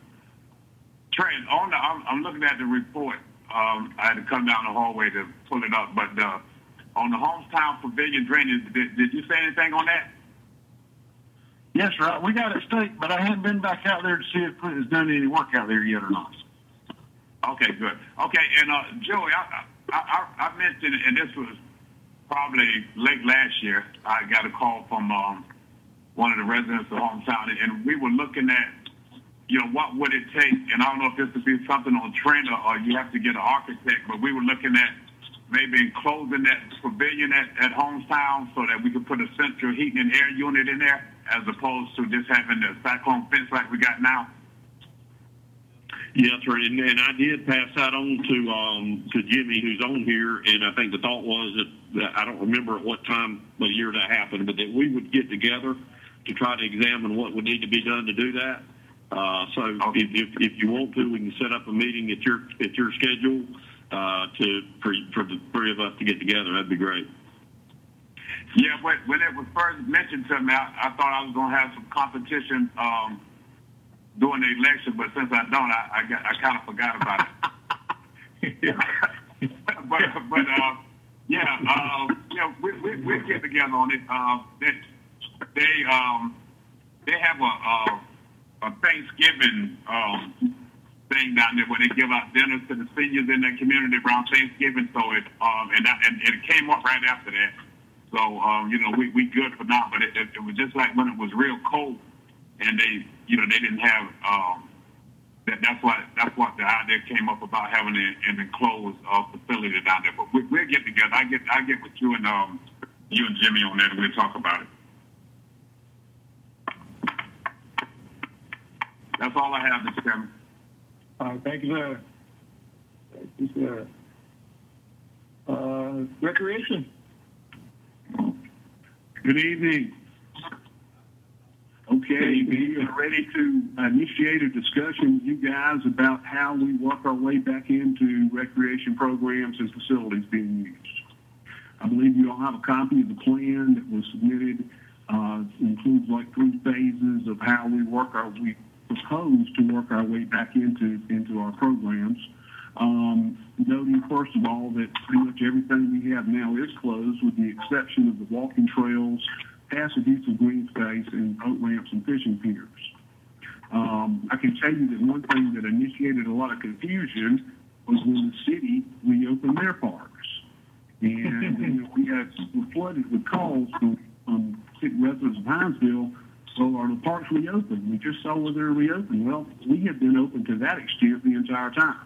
Trent, on the, I'm, I'm looking at the report. Um, I had to come down the hallway to pull it up, but uh, on the Homestown Pavilion drainage, did, did you say anything on that? Yes, sir. We got it staked, but I haven't been back out there to see if Clint has done any work out there yet or not. Okay, good. Okay, and uh, Joey, I, I, I, I mentioned, and this was probably late last year, I got a call from um, one of the residents of hometown, and we were looking at, you know, what would it take, and I don't know if this would be something on Trent or, you have to get an architect, but we were looking at maybe enclosing that pavilion at, at Homestown so that we could put a central heating and air unit in there as opposed to just having the cyclone fence like we got now. Yes, sir. And, and I did pass that on to um, to Jimmy, who's on here, and I think the thought was that, that I don't remember at what time of year that happened, but that we would get together to try to examine what would need to be done to do that. Uh, so if, if, if you want to, we can set up a meeting at your at your schedule uh, to for, for the three of us to get together. That'd be great. Yeah, but when it was first mentioned to me, I, I thought I was going to have some competition um, during the election, but since I don't, I, I, got, I kind of forgot about it. but but uh, yeah, uh, yeah, we, we we get together on it. Uh, they they um they have a a, a Thanksgiving um thing down there where they give out dinners to the seniors in their community around Thanksgiving. So it um and that, and it came up right after that. So um you know we we good for now, but it, it, it was just like when it was real cold and they you know they didn't have um that, that's why that's what the idea came up about having an, an enclosed uh, facility down there. But we, we'll get together. I get I get with you and um you and Jimmy on that, and we'll talk about it. That's all I have, Mr. Chairman. Right, thank you, sir. Thank you, sir. Uh, recreation. Good evening. Okay, we are ready to initiate a discussion with you guys about how we work our way back into recreation programs and facilities being used. I believe you all have a copy of the plan that was submitted. Uh, includes like three phases of how we work our, we propose to work our way back into, into our programs. Um, noting first of all that pretty much everything we have now is closed with the exception of the walking trails, passive use of green space, and boat ramps and fishing piers. Um, I can tell you that one thing that initiated a lot of confusion was when the city reopened their parks. And you know, we had flooded with calls from, from city residents of Hinesville, so are the parks reopened? We just saw where they're reopened. Well, we have been open to that extent the entire time.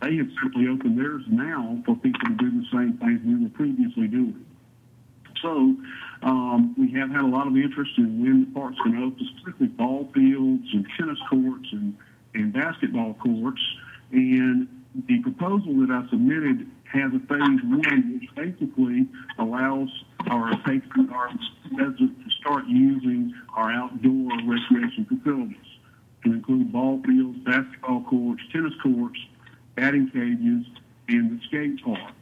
They have simply opened theirs now for people to do the same things we were previously doing. So um, we have had a lot of interest in when the parks can open, specifically ball fields and tennis courts and, and basketball courts. And the proposal that I submitted has a phase one, which basically allows our patrons, our residents to start using our outdoor recreation facilities to include ball fields, basketball courts, tennis courts, batting cages, and the skate park.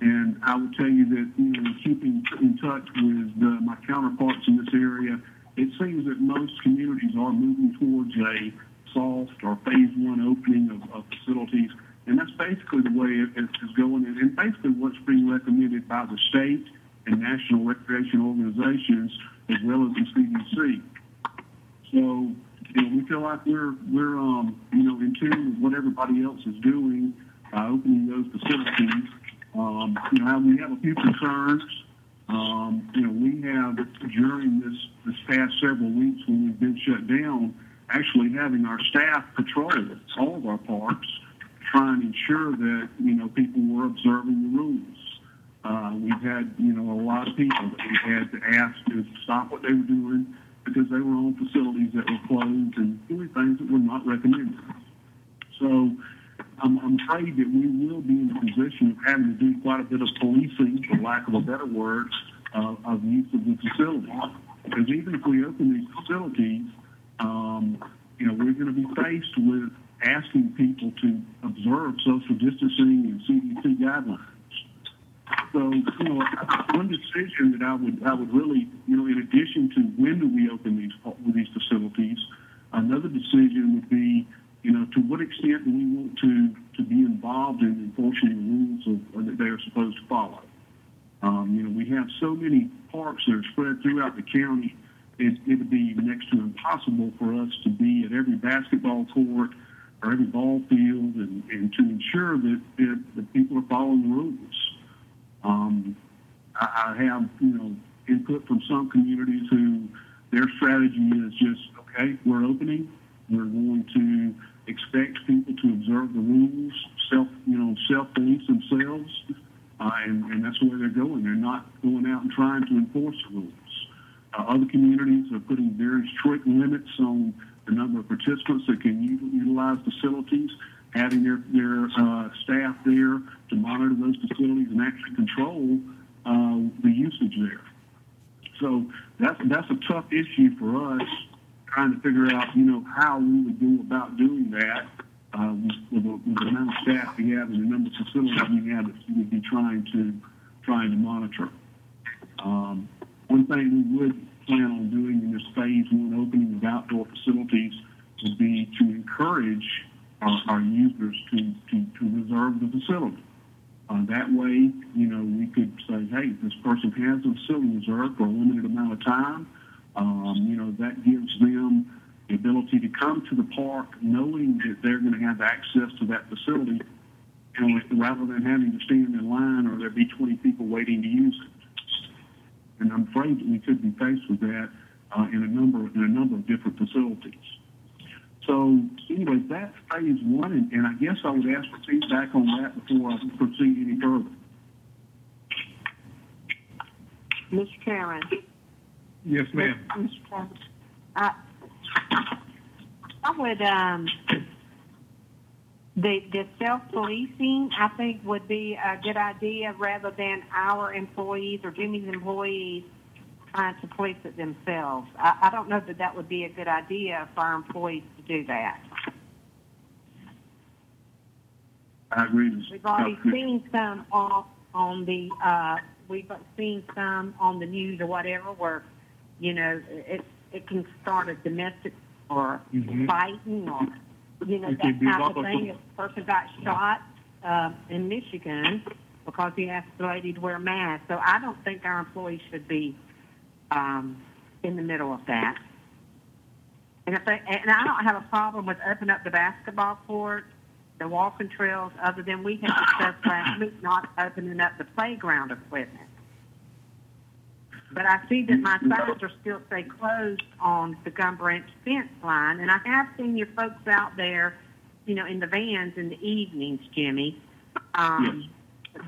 And I would tell you that, you know, keeping in touch with uh, my counterparts in this area, it seems that most communities are moving towards a soft or phase one opening of, of facilities. And that's basically the way it is going, and basically what's being recommended by the state and national recreation organizations, as well as the CDC. So, you know, we feel like we're we're um, you know in tune with what everybody else is doing by opening those facilities. Um, you know, we have a few concerns. Um, you know, we have during this this past several weeks when we've been shut down, actually having our staff patrol all of our parks, trying to ensure that you know people were observing the rules. Uh, we've had you know a lot of people that we had to ask to stop what they were doing because they were on facilities that were closed and doing things that were not recommended. So I'm, I'm afraid that we will be in a position of having to do quite a bit of policing, for lack of a better word, uh, of use of the facility. Because even if we open these facilities, um, you know, we're going to be faced with asking people to observe social distancing and CDC guidelines. So, you know, one decision that I would I would really, you know, in addition to when do we open these these facilities, another decision would be, you know, to what extent do we want to to be involved in enforcing the rules of, that they are supposed to follow. Um, you know, we have so many parks that are spread throughout the county. It, it would be next to impossible for us to be at every basketball court or every ball field and, and to ensure that, that, that people are following the rules. Um, I, I have, you know, input from some communities who their strategy is just, okay, we're opening, we're going to expect people to observe the rules, self, you know, self-police themselves, uh, and, and that's where they're going. They're not going out and trying to enforce the rules. Uh, other communities are putting very strict limits on the number of participants that can u- utilize facilities, having their, their uh, staff there to monitor those facilities and actually control uh, the usage there. So that's that's a tough issue for us, trying to figure out, you know, how we would go about doing that uh, with, the, with the amount of staff we have and the number of facilities we have that we would be trying to trying to monitor. Um, one thing we would plan on doing in this phase one opening of outdoor facilities would be to encourage our, our users to, to, to reserve the facility. Uh, that way, you know, we could say, hey, this person has a facility reserved for a limited amount of time. Um, you know, that gives them the ability to come to the park knowing that they're going to have access to that facility, you know, rather than having to stand in line or there be 20 people waiting to use it. And I'm afraid that we could be faced with that uh, in a number in a number of different facilities. So anyway, that's phase one, and, and I guess I would ask for feedback on that before I proceed any further. Mr. Chairman. Yes, ma'am. Mr. Chairman. Uh, I would, um, the, the self-policing, I think would be a good idea rather than our employees or Jimmy's employees trying to police it themselves. I, I don't know that that would be a good idea for our employees to do that. I agree. We've already seen some on, on the, uh, we've seen some on the news or whatever where, you know, it, it can start a domestic or Mhm. fighting or, you know, It that type of thing. A person got shot, uh, in Michigan because he asked the lady to wear a mask. So I don't think our employees should be, um, in the middle of that. And if they, and I don't have a problem with opening up the basketball court, the walking trails, other than we had discussed last week, not opening up the playground equipment. But I see that my signs are still stay closed on the Gum Branch fence line, and I have seen your folks out there, you know, in the vans in the evenings, Jimmy. Um,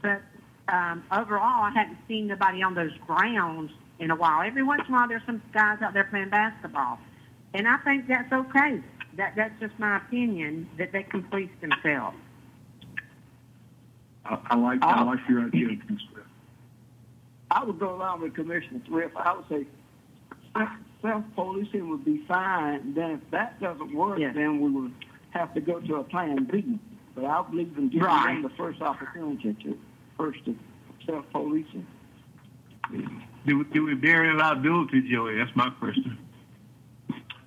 But um, overall, I hadn't seen nobody on those grounds in a while. Every once in a while, there's some guys out there playing basketball, and I think that's okay. That that's just my opinion that they can police themselves. I, I like I uh-huh. like your idea, Ms. Smith. I would go along with Commissioner Thrift. I would say uh, self-policing would be fine. Then if that doesn't work, Yes. then we would have to go to a plan B. But I believe in giving Right. them the first opportunity to first to self-policing. Do, we- do we bear any liability, Joey? That's my question.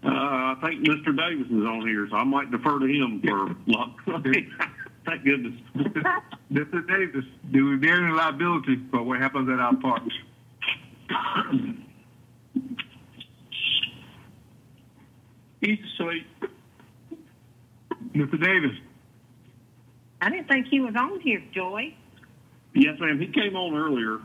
Uh, I think Mr. Davis is on here, so I might defer to him for luck. Thank goodness. Mr. Davis, do we bear any liability for what happens at our parks? He's asleep. Mr. Davis, I didn't think he was on here, Joy. Yes, ma'am. He came on earlier.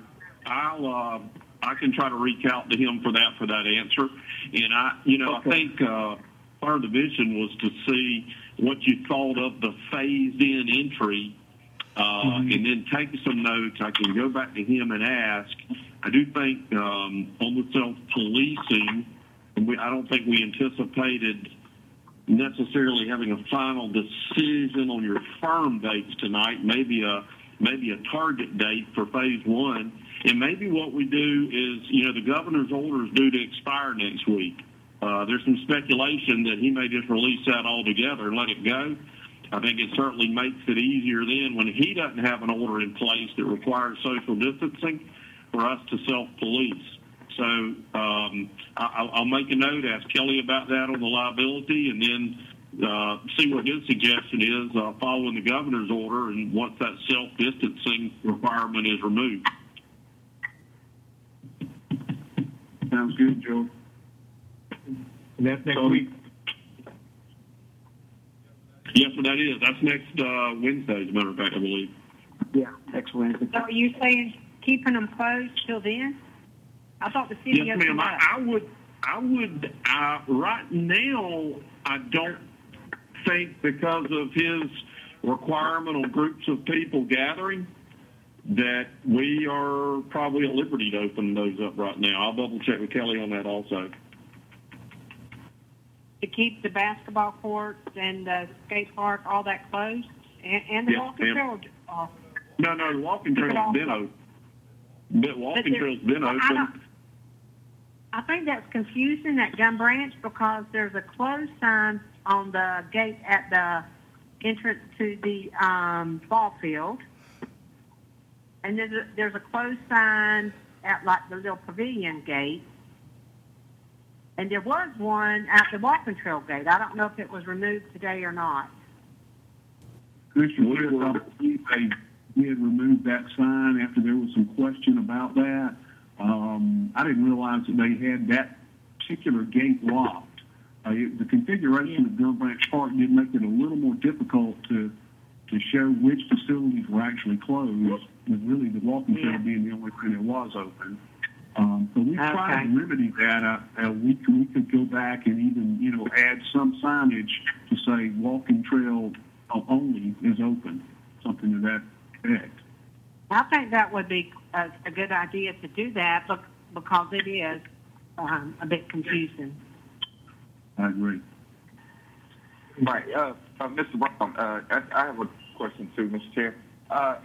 I'll uh, I can try to reach out to him for that for that answer. And I, you know, I think uh, part of the vision was to see what you thought of the phased-in entry, uh, and then take some notes. I can go back to him and ask. I do think um, on the self-policing, we, I don't think we anticipated necessarily having a final decision on your firm dates tonight. Maybe a maybe a target date for phase one. And maybe what we do is, you know, the governor's order is due to expire next week. uh, there's some speculation that he may just release that altogether and let it go. I think it certainly makes it easier then when he doesn't have an order in place that requires social distancing for us to self-police. So um, I, I'll make a note, ask Kelly about that on the liability, and then uh, see what his suggestion is uh, following the governor's order and once that self-distancing requirement is removed. Sounds good, Joe. And that's next So- week. Yes, sir, that is. That's next uh, Wednesday, as a matter of fact, I believe. Yeah, next Wednesday. So are you saying keeping them closed till then? I thought the city Yes, ma'am. I, I would, I would, uh, right now, I don't think because of his requirement on groups of people gathering that we are probably at liberty to open those up right now. I'll double check with Kelly on that also. To keep the basketball courts and the skate park, all that closed? And, and the Yes, walking ma'am. trail? uh, No, no, the walking trail's been open. The walking trail's been well, I open. don't- I think that's confusing at Gum Branch because there's a closed sign on the gate at the entrance to the um, ball field. And there's a, there's a closed sign at like the little pavilion gate. And there was one at the walking trail gate. I don't know if it was removed today or not. We I believe they that sign after there was some question about that. Um, I didn't realize that they had that particular gate locked. Uh, it- the configuration of Gum Branch Park did make it a little more difficult to, to show which facilities were actually closed, with really the walking trail Yeah. being the only thing that was open. Um, so we tried Okay. to remedy that. Uh, uh, we, could- we could go back and even, you know, add some signage to say walking trail uh, only is open, something to that effect. I think that would be a, a good idea to do that bec- because it is um, a bit confusing. I agree. Right. Uh, uh, Mr. Brown, uh, I, I have a question too, Mr. Chair. Uh,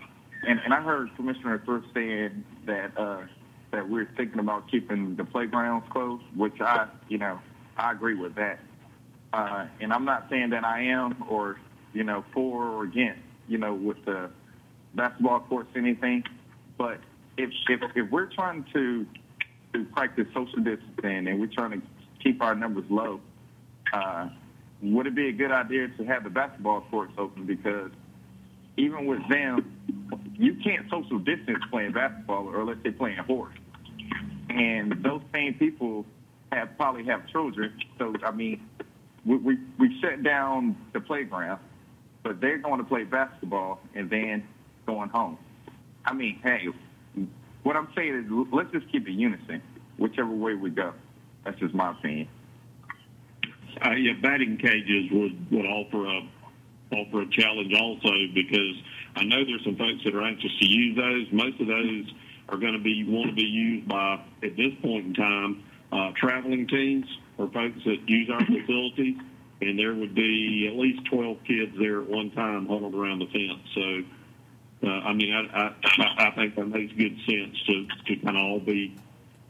and, and I heard Commissioner Thrift saying that uh, that we're thinking about keeping the playgrounds closed, which I, you know, I agree with that. Uh, and I'm not saying that I am or, you know, for or against, you know, with the basketball courts anything. But if, if, if we're trying to, to practice social distancing and we're trying to keep our numbers low, uh, would it be a good idea to have the basketball courts open? Because even with them, you can't social distance playing basketball or let's say playing horse. And those same people have probably have children. So I mean, we we, we shut down the playground, but they're going to play basketball and then going home. I mean, hey, what I'm saying is let's just keep it unison, whichever way we go. That's just my opinion. Uh, yeah, batting cages would, would offer a offer a challenge also because I know there's some folks that are anxious to use those. Most of those are going to be want to be used by at this point in time uh, traveling teams or folks that use our facilities, and there would be at least 12 kids there at one time huddled around the fence. So. Uh, I mean, I, I I think that makes good sense to to kind of all be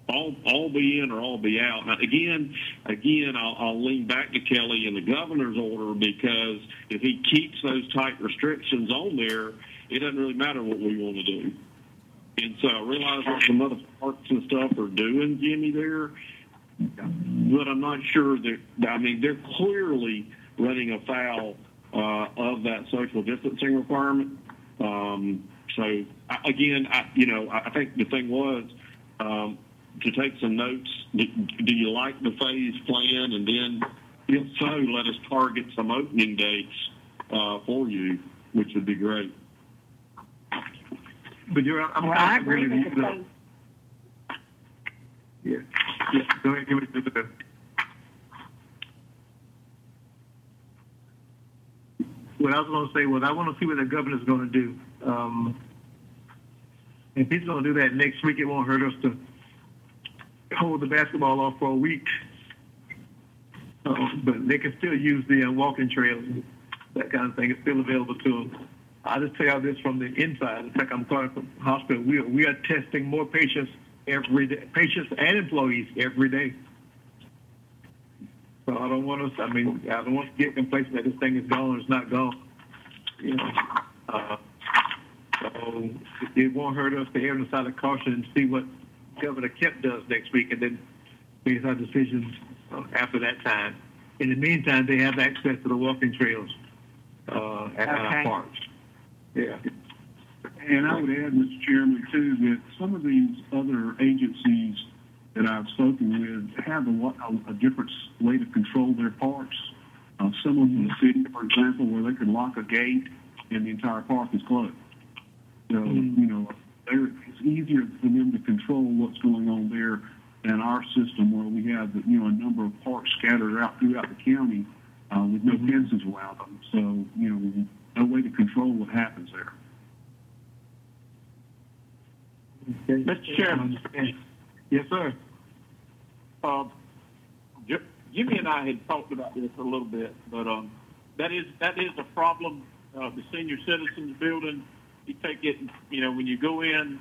all all be in or all be out. Now, again, again, I'll, I'll lean back to Kelly and the governor's order because if he keeps those tight restrictions on there, it doesn't really matter what we want to do. And so I realize what some other parks and stuff are doing, Jimmy, there, but I'm not sure that. I mean, they're clearly running afoul uh, of that social distancing requirement. Um, so again, I, you know, I think the thing was um, to take some notes. Do, do you like the phase plan? And then, if so, let us target some opening dates uh, for you, which would be great. But you're, I'm Well, I agree with with the. Yeah, yeah, go ahead, give me the, what I was going to say was I want to see what the governor's going to do. Um, if he's going to do that next week, it won't hurt us to hold the basketball off for a week. Uh, but they can still use the uh, walking trails, that kind of thing. It's still available to them. I just tell you this from the inside. It's like I'm calling from hospital. We are, we are testing more patients every day, patients and employees every day. So I don't want us, I mean, I don't want to get complacent that this thing is gone, it's not gone. You know, uh, so it won't hurt us to err on the side of caution and see what Governor Kemp does next week and then make our decisions uh, after that time. In the meantime, they have access to the walking trails, uh, at our parks. Yeah. And I would add, Mr. Chairman, too, that some of these other agencies that I've spoken with have a, a, a different way to control their parks. Uh, some of them, the city, for example, where they could lock a gate and the entire park is closed. So, Mhm. you know, they're, it's easier for them to control what's going on there than our system where we have, you know, a number of parks scattered out throughout the county uh, with no Mhm. fences around them. So, you know, no way to control what happens there. Okay. Mr. Chairman. Yes, sir. Uh, Jimmy and I had talked about this a little bit, but um, that is that is a problem. Uh, the senior citizens building, you take it, you know, when you go in,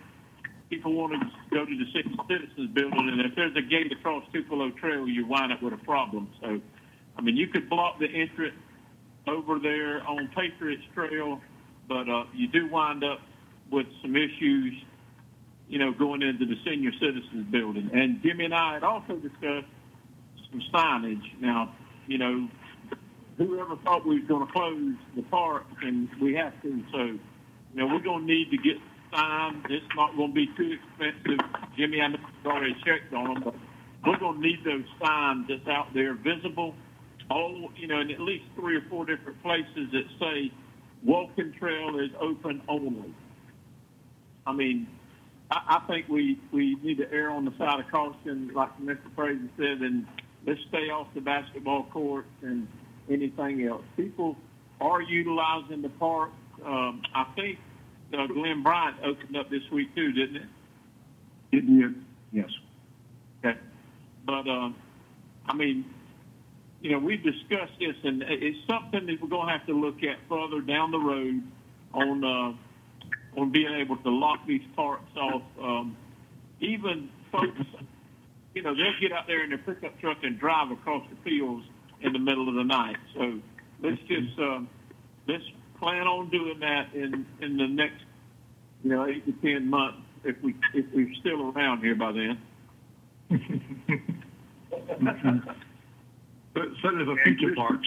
people want to go to the citizens building, and if there's a gate across Tupelo Trail, you wind up with a problem. So, I mean, you could block the entrance over there on Patriots Trail, but uh, you do wind up with some issues you know, going into the senior citizens building. And Jimmy and I had also discussed some signage. Now, you know, whoever thought we was going to close the park, and we have to. So, you know, we're going to need to get signs. It's not going to be too expensive. Jimmy, I know you've already checked on them, but we're going to need those signs that's out there visible. All, you know, in at least three or four different places that say walking trail is open only. I mean, I, I think we, we need to err on the side of caution, like Mr. Fraser said, and let's stay off the basketball courts and anything else. People are utilizing the park. Um, I think uh, Glenn Bryant opened up this week too, didn't it? It did, yes. Okay. But, um, I mean, you know, we've discussed this, and it's something that we're going to have to look at further down the road on uh, on being able to lock these parts off. Um, even folks, you know, they'll get out there in their pickup truck and drive across the fields in the middle of the night. So let's just um, let's plan on doing that in in the next, you know, eight to ten months if we if we're still around here by then. But certainly for future parks.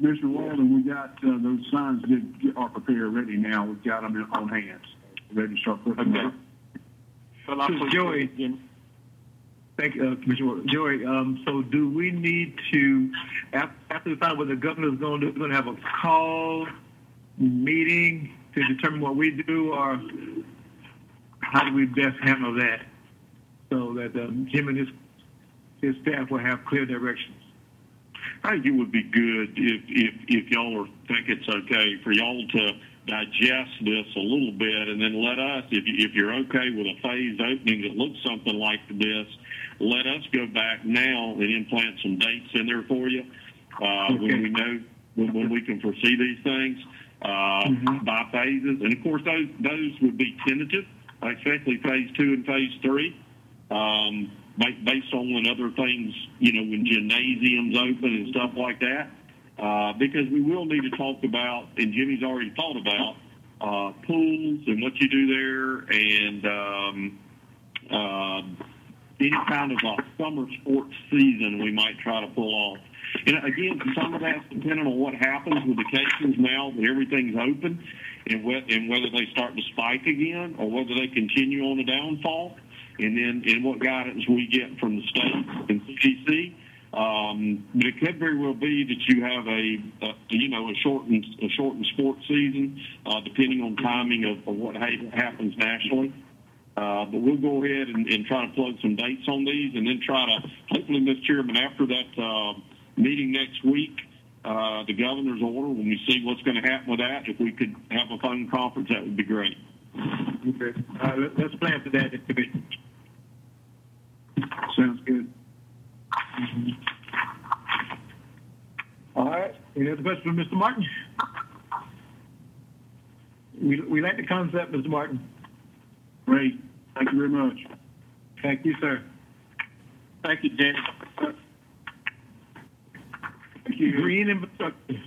Mr. Walden, we got uh, those signs that get- are prepared ready now. We've got them in, on hand, ready to start putting them Okay. up. Well, So, Joey- Thank you, uh, Commissioner. Ward. Joey, um, so do we need to, after we find out what the governor's going to do, we're going to have a call meeting to determine what we do, or how do we best handle that? So that um, Jim and his, his staff will have clear directions. I think it would be good if, if, if y'all are, think it's okay for y'all to digest this a little bit and then let us, if, you, if you're okay with a phased opening that looks something like this, let us go back now and implant some dates in there for you, uh, Okay. when we know, when, when we can foresee these things, uh, Mhm. by phases. And of course, those, those would be tentative, especially phase two and phase three um, based on when other things, you know, when gymnasiums open and stuff like that. Uh, because we will need to talk about, and Jimmy's already thought about, uh, pools and what you do there and um, uh, any kind of a summer sports season we might try to pull off. And again, some of that's dependent on what happens with the cases now that everything's open and, whe- and whether they start to spike again or whether they continue on the downfall and then and what guidance we get from the state and CDC. Um, but it could very well be that you have a, a you know a shortened a shortened sports season, uh, depending on timing of, of what ha- happens nationally. Uh, but we'll go ahead and, and try to plug some dates on these, and then try to hopefully, Mr. Chairman, after that uh, meeting next week, uh, the governor's order, when we see what's going to happen with that, if we could have a phone conference, that would be great. Okay. Let- let's plan for that. Sounds good. All right. Any other questions for Mr. Martin? We, we like the concept, Mr. Martin. Great. Thank you very much. Thank you, sir. Thank you, Jimmy. Green infrastructure.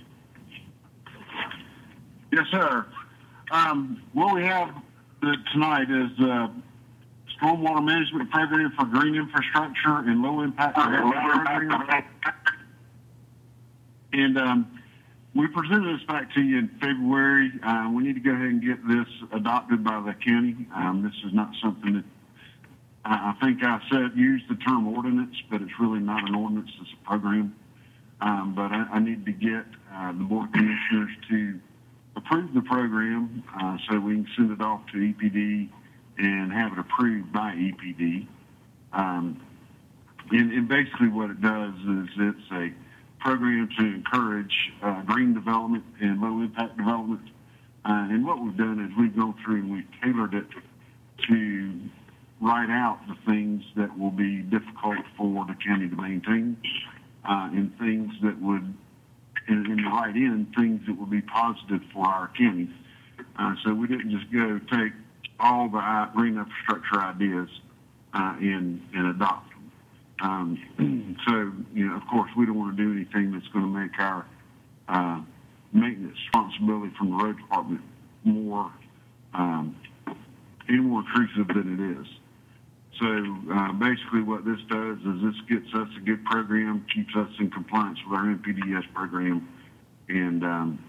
Yes, sir. Um, what we have tonight is uh, stormwater management program for green infrastructure and low impact. And um, we presented this back to you in February. Uh, we need to go ahead and get this adopted by the county. Um, this is not something that I think I said use the term ordinance, but it's really not an ordinance. It's a program. Um, but I, I need to get uh, the board commissioners to approve the program uh, so we can send it off to EPD and have it approved by EPD. Um, and, and basically what it does is it's a program to encourage uh, green development and low impact development. Uh, and what we've done is we've gone through and we've tailored it to write out the things that will be difficult for the county to maintain uh, things that would and, and write in things that would be positive for our county. Uh, so we didn't just go take all the green infrastructure ideas uh, and, and adopt them. Um, so, you know, of course, we don't want to do anything that's going to make our uh, maintenance responsibility from the road department more um, any more intrusive than it is. So uh, basically, what this does is this gets us a good program, keeps us in compliance with our NPDES program, and um,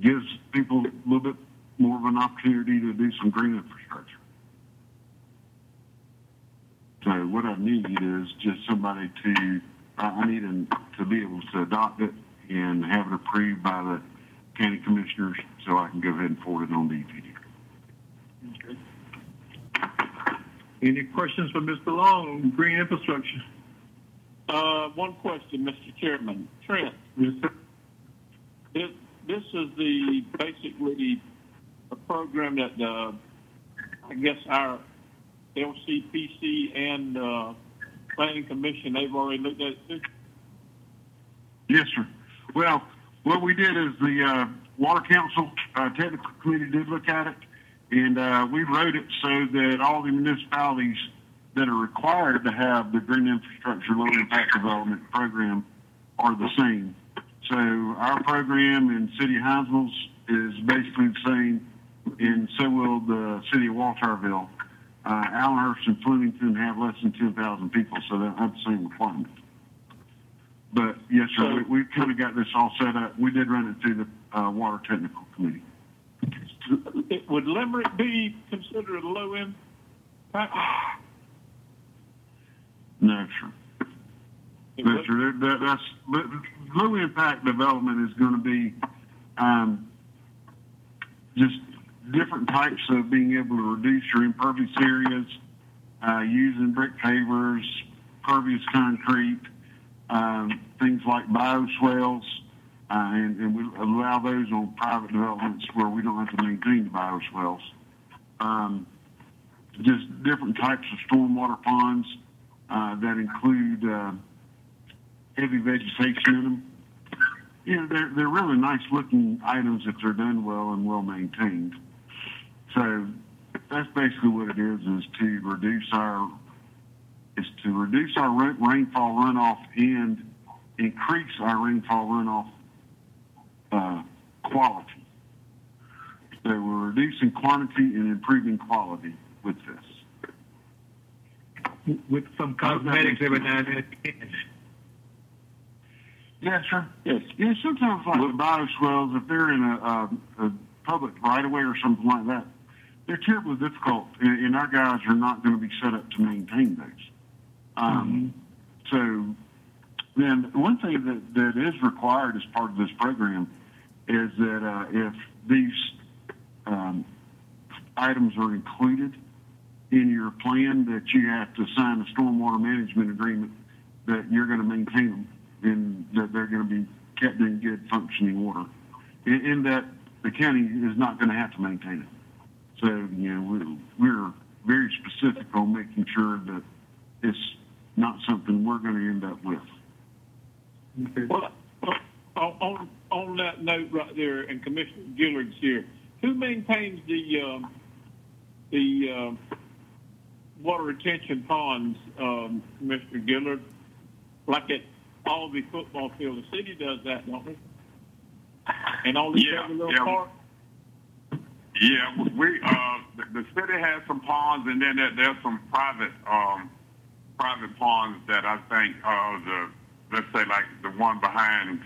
gives people a little bit more of an opportunity to do some green infrastructure. So what I need is just somebody to, I need to be able to adopt it and have it approved by the county commissioners so I can go ahead and forward it on to EPD. Any questions for Mr. Long on green infrastructure? Uh, one question, Mr. Chairman. Trent, Yes, sir. this, this is the, basically, a program that, uh, I guess our LCPC and, uh, Planning Commission, they've already looked at this. Yes, sir. Well, what we did is the uh, Water Council uh, Technical Committee did look at it, and uh, we wrote it so that all the municipalities that are required to have the green infrastructure low impact development program are the same. So our program in City of Hinesville is basically the same, and so will the City of Walthourville. Uh, Allenhurst and Flemington have less than 10,000 people, so they have the same requirement. But yes, sir, we, we kind of got this all set up. We did run it through the uh, Water Technical Committee. It, would Limerick be considered a low impact? No, sir. It No, would? That, that, that's but low impact development is going to be um, just different types of being able to reduce your impervious areas, uh, using brick pavers, pervious concrete, um, things like bioswales, uh, and, and we allow those on private developments where we don't have to maintain the bioswales. Um, just different types of stormwater ponds uh, that include uh, heavy vegetation in them. You know, they're, they're really nice looking items if they're done well and well maintained. So that's basically what it is, is to reduce our, is to reduce our rainfall runoff and increase our rainfall runoff uh, quality. So we're reducing quantity and improving quality with this. With some cosmetics every now and then. Yeah, sure. Yes. Yeah, sometimes like the bioswales, if they're in a, a, a public right away or something like that, they're terribly difficult, and, and our guys are not going to be set up to maintain those. Um, So, then one thing that, that is required as part of this program is that uh, if these um, items are included in your plan, that you have to sign a stormwater management agreement that you're going to maintain them and that they're going to be kept in good functioning order. In, in that the county is not going to have to maintain it. So, you know, we're, we're very specific on making sure that it's not something we're going to end up with. Well, on, on, that note right there, and Commissioner Gilliard's here, who maintains the, um, the, um, water retention ponds, um, Commissioner Gilliard? Like at, Albee football field. The city does that, don't they? And only Yeah, every little yeah. park. Yeah, we uh, the, the city has some ponds, and then there, there's some private um, private ponds that I think uh, the let's say like the one behind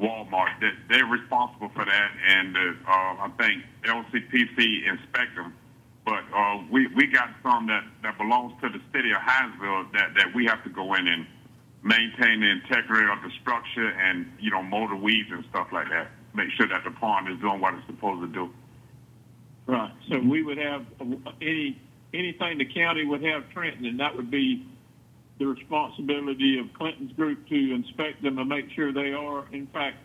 Walmart that they're responsible for that, and uh, uh, I think LCPC inspect them. But uh, we we got some that that belongs to the city of Hinesville that that we have to go in and maintain the integrity of the structure and you know mow the weeds and stuff like that. Make sure that the pond is doing what it's supposed to do. Right. So we would have uh, any anything the county would have Trenton, and that would be the responsibility of Clinton's group to inspect them and make sure they are, in fact,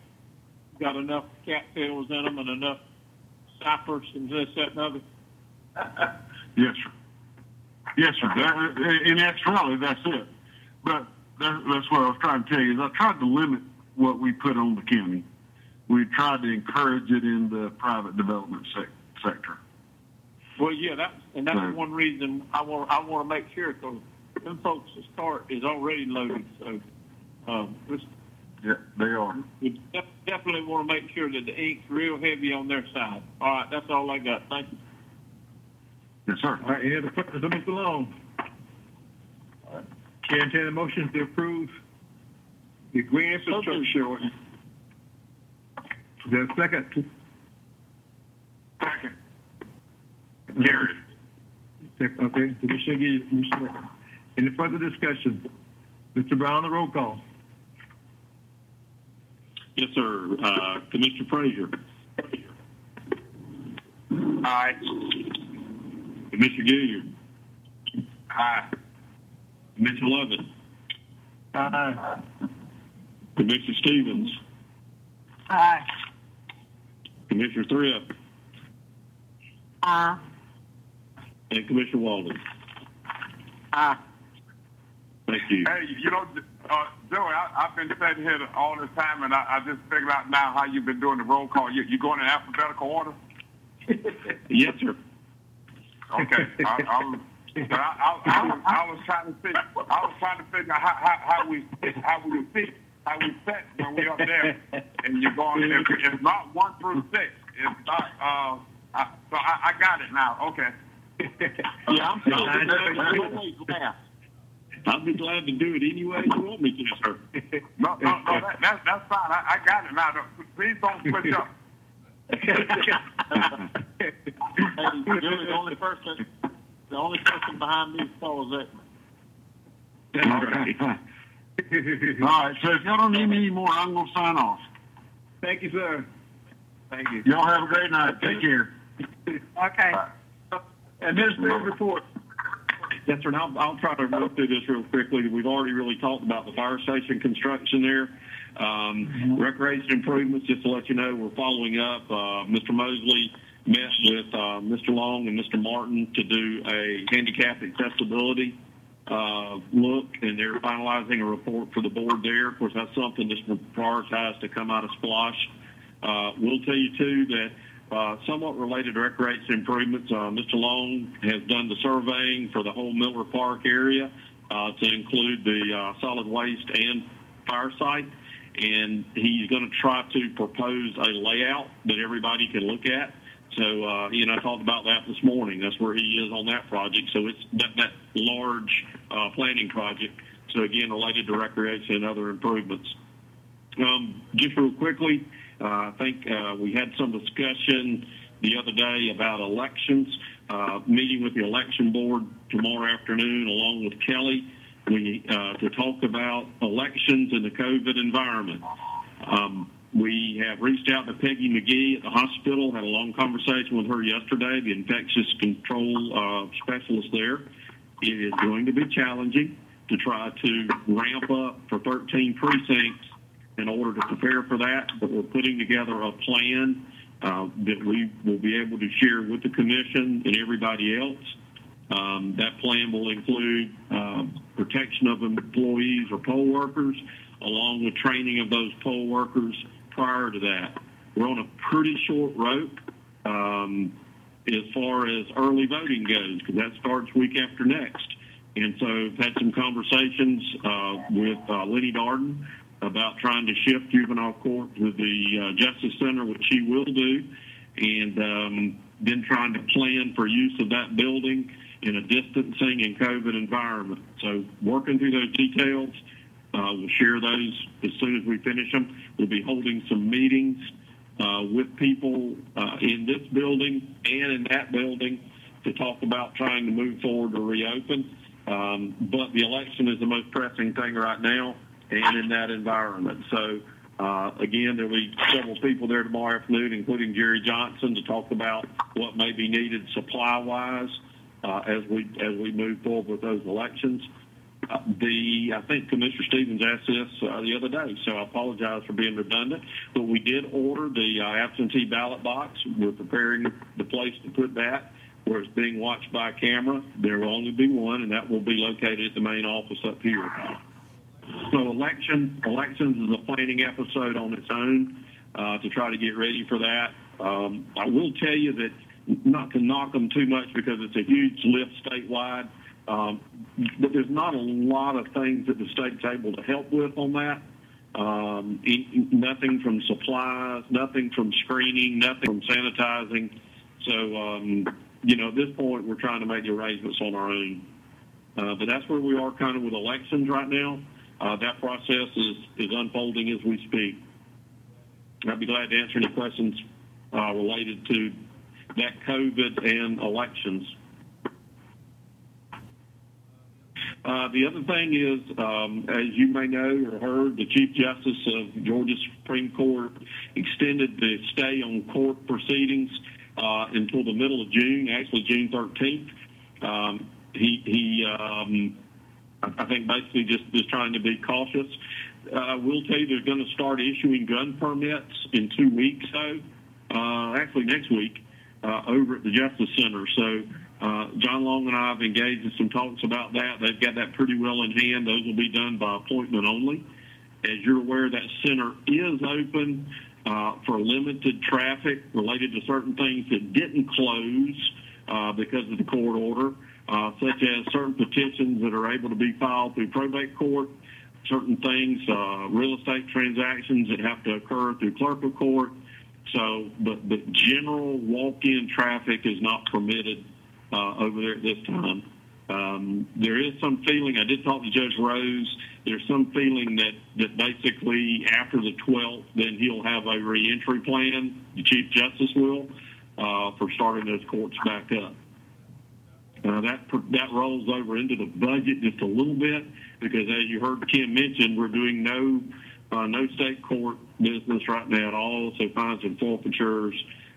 got enough cattails in them and enough cypress and this, that, and other. Yes, sir. Yes, sir. That, uh, in actuality, that's it. But that, that's what I was trying to tell you. Is I tried to limit what we put on the county. We tried to encourage it in the private development sec- sector. Well, yeah, that's and that's Right. one reason I want I want to make sure because them folks' start is already loaded. So um, let's, Yeah, they are. we def- definitely want to make sure that the ink's real heavy on their side. All right, that's all I got. Thank you. Yes, sir. All right, any other questions of Mr. Long? Chair, entertain a motion to approve the green infrastructure ordinance. Is there a second? Second. Gary. Second, Okay, Commissioner Gee, Commissioner. Any further discussion? Mr. Brown, the roll call. Yes, sir. Uh, Commissioner Frazier. Aye. Commissioner Gilliard. Aye. Commissioner Lovett. Aye. Commissioner Stevens. Aye. Commissioner Thrift. Aye. And Commissioner Walden. Aye. Thank you. Hey, you know, uh, Joey, I, I've been sitting here all this time, and I, I just figured out now how you've been doing the roll call. You, you going in alphabetical order? Yes, sir. Okay. I, I, was, I, I, I, was, I was trying to figure. I was trying to figure out how, how, how we how we sit how we sit when we up there, and you're going. If, it's not one through six. It's not. Uh, I, so I, I got it now. Okay. Yeah, I'm still I'm always last. I'll be glad to do it any way you want me to, sir. No, no, no. That, that, that's fine. I, I got it now. Don't- Please don't switch up. Hey, you're the only person, the only person behind me is Paul Zeckman. All right. All right. So if y'all don't need me anymore, I'm going to sign off. Thank you, sir. Thank you. Y'all have a great night. Take care. Okay. Administrative report. Yes, sir. And I'll, I'll try to run through this real quickly. We've already really talked about the fire station construction there. Um, recreation improvements, just to let you know, we're following up. Uh, Mr. Mosley met with uh, Mr. Long and Mr. Martin to do a handicap accessibility uh, look, and they're finalizing a report for the board there. Of course, that's something that's prioritized to come out of SPLOST. Uh, we'll tell you too that uh, somewhat related to recreation improvements, uh, Mr. Long has done the surveying for the whole Miller Park area uh, to include the uh, solid waste and fire site, and he's going to try to propose a layout that everybody can look at. So uh, he and I talked about that this morning. That's where he is on that project. So it's that, that large uh, planning project. So again, related to recreation and other improvements. Um, just real quickly, I think uh, we had some discussion the other day about elections. Uh, meeting with the election board tomorrow afternoon, along with Kelly, we uh, to talk about elections in the COVID environment. Um, we have reached out to Peggy McGee at the hospital. Had a long conversation with her yesterday, the infectious control uh, specialist there. It is going to be challenging to try to ramp up for 13 precincts in order to prepare for that, but we're putting together a plan uh, that we will be able to share with the commission and everybody else. Um, that plan will include uh, protection of employees or poll workers, along with training of those poll workers prior to that. We're on a pretty short rope um, as far as early voting goes, because that starts week after next. And so had some conversations uh, with uh, Lenny Darden about trying to shift juvenile court to the uh, Justice Center, which he will do, and um, then trying to plan for use of that building in a distancing and COVID environment. So working through those details. Uh, we'll share those as soon as we finish them. We'll be holding some meetings uh, with people uh, in this building and in that building to talk about trying to move forward to reopen. Um, but the election is the most pressing thing right now and in that environment. So, uh, again, there'll be several people there tomorrow afternoon, including Jerry Johnson, to talk about what may be needed supply-wise uh, as we as we move forward with those elections. Uh, the I think Commissioner Stevens asked this uh, the other day, so I apologize for being redundant. But we did order the uh, absentee ballot box. We're preparing the place to put that where it's being watched by camera. There will only be one, and that will be located at the main office up here. So election elections is a planning episode on its own uh, to try to get ready for that. Um, I will tell you that not to knock them too much because it's a huge lift statewide. Um, but there's not a lot of things that the state's able to help with on that. Um, nothing from supplies, nothing from screening, nothing from sanitizing. So, um, you know, at this point, we're trying to make the arrangements on our own. Uh, but that's where we are kind of with elections right now. Uh, that process is, is unfolding as we speak. I'd be glad to answer any questions uh, related to that COVID and elections. Uh, the other thing is, um, as you may know or heard, the Chief Justice of Georgia Supreme Court extended the stay on court proceedings uh, until the middle of June, actually June 13th. Um, he, he um, I think, basically just is trying to be cautious. Uh, we'll tell you they're going to start issuing gun permits in two weeks, so uh, actually next week uh, over at the Justice Center. So uh, John Long and I have engaged in some talks about that. They've got that pretty well in hand. Those will be done by appointment only. As you're aware, that center is open uh, for limited traffic related to certain things that didn't close uh, because of the court order, uh, such as certain petitions that are able to be filed through probate court, certain things, uh, real estate transactions that have to occur through clerk of court. So, but, but general walk-in traffic is not permitted uh, over there at this time. Um, there is some feeling, I did talk to Judge Rose, there's some feeling that, that basically after the 12th, then he'll have a reentry plan, the Chief Justice will, uh, for starting those courts back up. Uh, that that rolls over into the budget just a little bit because, as you heard Kim mention, we're doing no uh, no state court business right now at all. So fines and forfeitures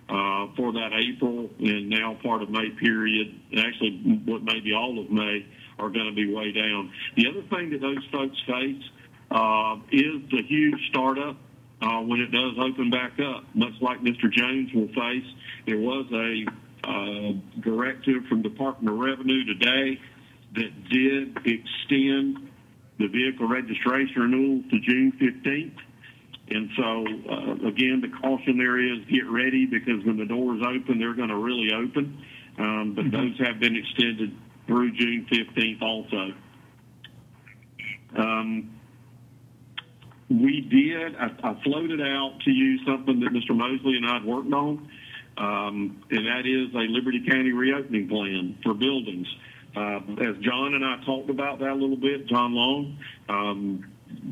uh, for that April and now part of May period, and actually what may be all of May, are going to be way down. The other thing that those folks face uh, is the huge startup uh, when it does open back up, much like Mr. Jones will face. There was a uh, directive from Department of Revenue today that did extend the vehicle registration renewal to June 15th. And so, uh, again, the caution there is get ready because when the doors open, they're going to really open. Um, but mm-hmm. those have been extended through June 15th also. Um, we did, I, I, floated out to you something that Mr. Mosley and I had worked on, um, and that is a Liberty County reopening plan for buildings. Uh, as John and I talked about that a little bit, John Long, um,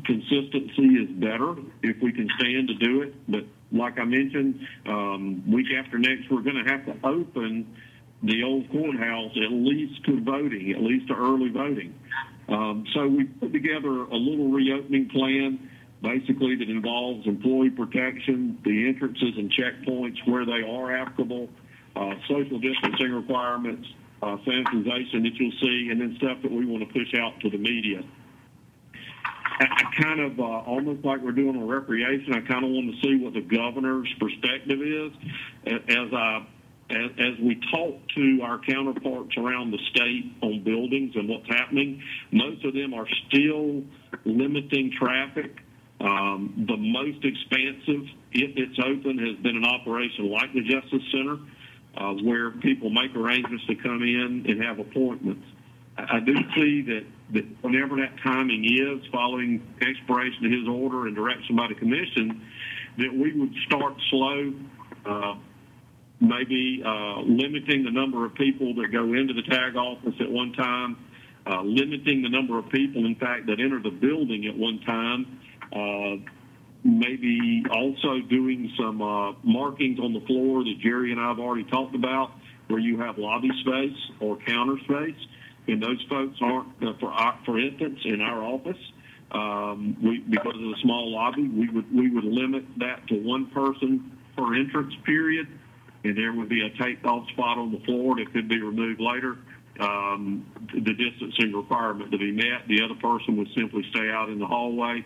consistency is better if we can stand to do it. But like I mentioned, um, week after next, we're going to have to open the old courthouse at least to voting, at least to early voting. Um, so we put together a little reopening plan, basically that involves employee protection, the entrances and checkpoints where they are applicable, uh, social distancing requirements, uh, sanitization that you'll see, and then stuff that we want to push out to the media. I kind of uh, almost like we're doing a recreation. I kind of want to see what the governor's perspective is as I as, as we talk to our counterparts around the state on buildings and what's happening. Most of them are still limiting traffic. Um, the most expansive, if it's open, has been an operation like the Justice Center, uh, where people make arrangements to come in and have appointments. I I do see that, that whenever that timing is, following expiration of his order and direction by the commission, that we would start slow, uh, maybe uh, limiting the number of people that go into the tag office at one time, uh, limiting the number of people, in fact, that enter the building at one time, maybe also doing some uh, markings on the floor that Jerry and I have already talked about, where you have lobby space or counter space, and those folks aren't, uh, for our, for instance, in our office. Um, we, because of the small lobby, we would we would limit that to one person per entrance period, and there would be a taped off spot on the floor that could be removed later. Um, the distancing requirement to be met. The other person would simply stay out in the hallway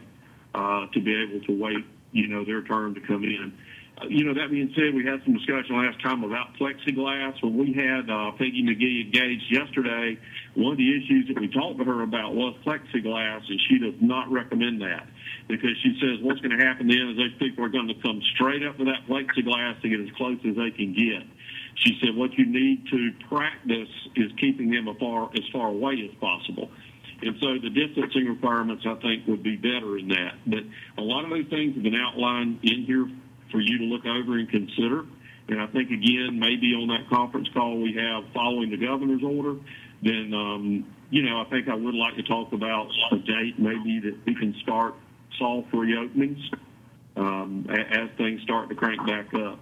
uh, to be able to wait, you know, their turn to come in. Uh, you know, that being said, we had some discussion last time about plexiglass. When we had uh, Peggy McGee engaged yesterday, one of the issues that we talked to her about was plexiglass, and she does not recommend that because she says what's going to happen then is those people are going to come straight up to that plexiglass to get as close as they can get. She said what you need to practice is keeping them as far, as far away as possible. And so the distancing requirements, I think, would be better in that. But a lot of those things have been outlined in here for you to look over and consider. And I think, again, maybe on that conference call we have following the governor's order, then, um, you know, I think I would like to talk about a date maybe that we can start soft reopenings um, as things start to crank back up.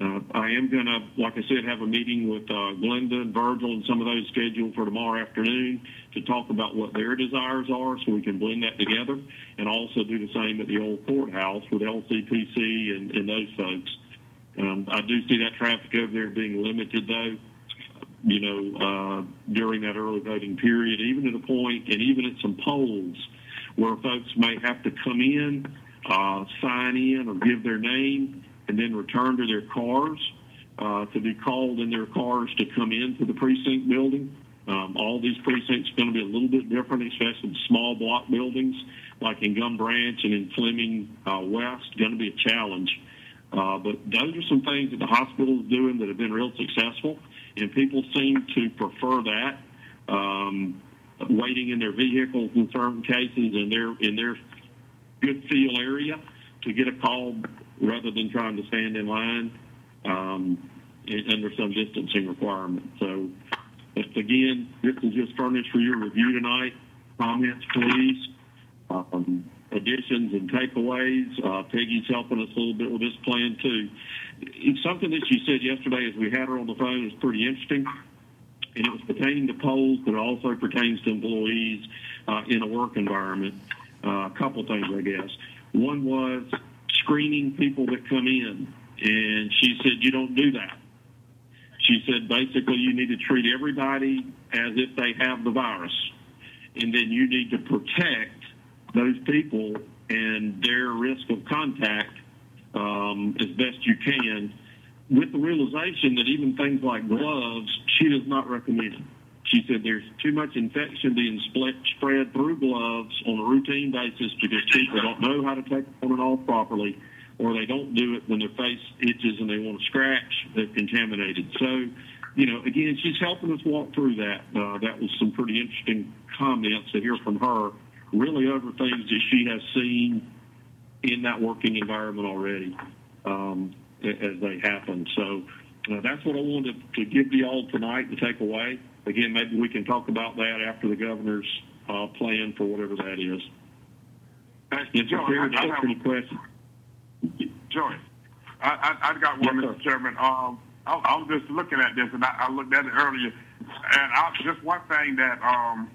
Uh, I am going to, like I said, have a meeting with uh, Glenda and Virgil and some of those scheduled for tomorrow afternoon to talk about what their desires are so we can blend that together and also do the same at the old courthouse with LCPC and, and those folks. Um, I do see that traffic over there being limited, though, you know, uh, during that early voting period, even at a point and even at some polls where folks may have to come in, uh, sign in or give their name and then return to their cars uh, to be called in their cars to come into the precinct building. Um, all these precincts are going to be a little bit different, especially the small block buildings like in Gum Branch and in Fleming uh, West. Going to be a challenge. Uh, but those are some things that the hospital is doing that have been real successful, and people seem to prefer that. Um, waiting in their vehicles in certain cases in their in their good feel area to get a call rather than trying to stand in line um, under some distancing requirement. So, again, this is just furnished for your review tonight. Comments, please. Um, additions and takeaways. Uh, Peggy's helping us a little bit with this plan too. It's something that she said yesterday as we had her on the phone is pretty interesting. And it was pertaining to polls, but it also pertains to employees uh, in a work environment. Uh, a couple things, I guess. One was screening people that come in, and she said you don't do that. She said basically you need to treat everybody as if they have the virus, and then you need to protect those people and their risk of contact um, as best you can, with the realization that even things like gloves, she does not recommend. She said there's too much infection being spread through gloves on a routine basis because people don't know how to take on and off properly, or they don't do it when their face itches and they want to scratch. They're contaminated. So, you know, again, she's helping us walk through that. Uh, that was some pretty interesting comments to hear from her, really over things that she has seen in that working environment already um, as they happen. So uh, that's what I wanted to give you all tonight to take away. Again, maybe we can talk about that after the governor's uh, plan for whatever that is. Yes, Joey. I- I have- Any questions? Joey, I, I, I got one, Yes, Mr. Chairman. Um, I, I was just looking at this, and I, I looked at it earlier, and I, just one thing that um,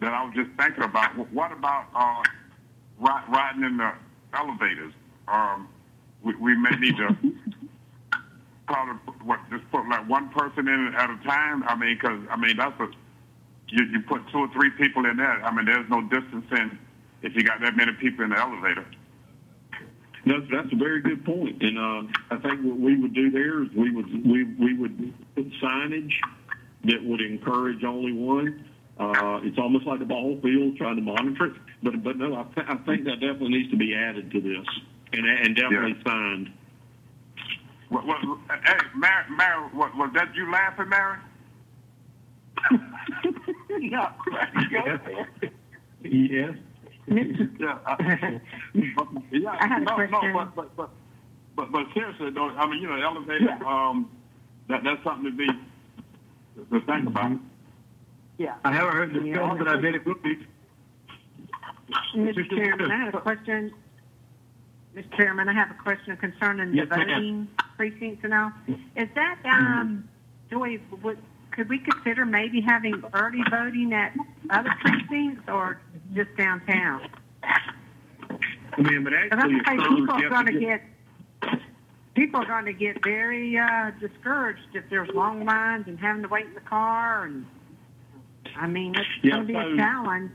that I was just thinking about. What about uh, riding in the elevators? Um, we, we may need to probably what just put like one person in at a time. I mean, because I mean that's a you, you put two or three people in there. I mean, there's no distancing if you got that many people in the elevator. No, that's a very good point. And um, I think what we would do there is we would we we would put signage that would encourage only one. Uh, it's almost like the ball field trying to monitor it. But but no, I, th- I think that definitely needs to be added to this and and definitely signed. What, what, hey, Mary, Mary, what, was that you laughing, Mary? Not quite. Go. Yes. Yeah, I, yeah, I had no, question. no, but, but, but, but, but seriously, though, I mean, you know, elevator, um, that, that's something to be, to think about. Yeah. I haven't heard the film, but I bet it will be. Mr. Chairman, I have a question. Mr. Chairman, I have a question concerning the Yes, ma'am. voting precincts and all. Is that, um, Joy, would, could we consider maybe having early voting at other precincts or just downtown? I mean, but Because I'm afraid it's people are going to to get, people are going to get very, uh, discouraged if there's long lines and having to wait in the car and, I mean, it's Yeah, going to be so- a challenge.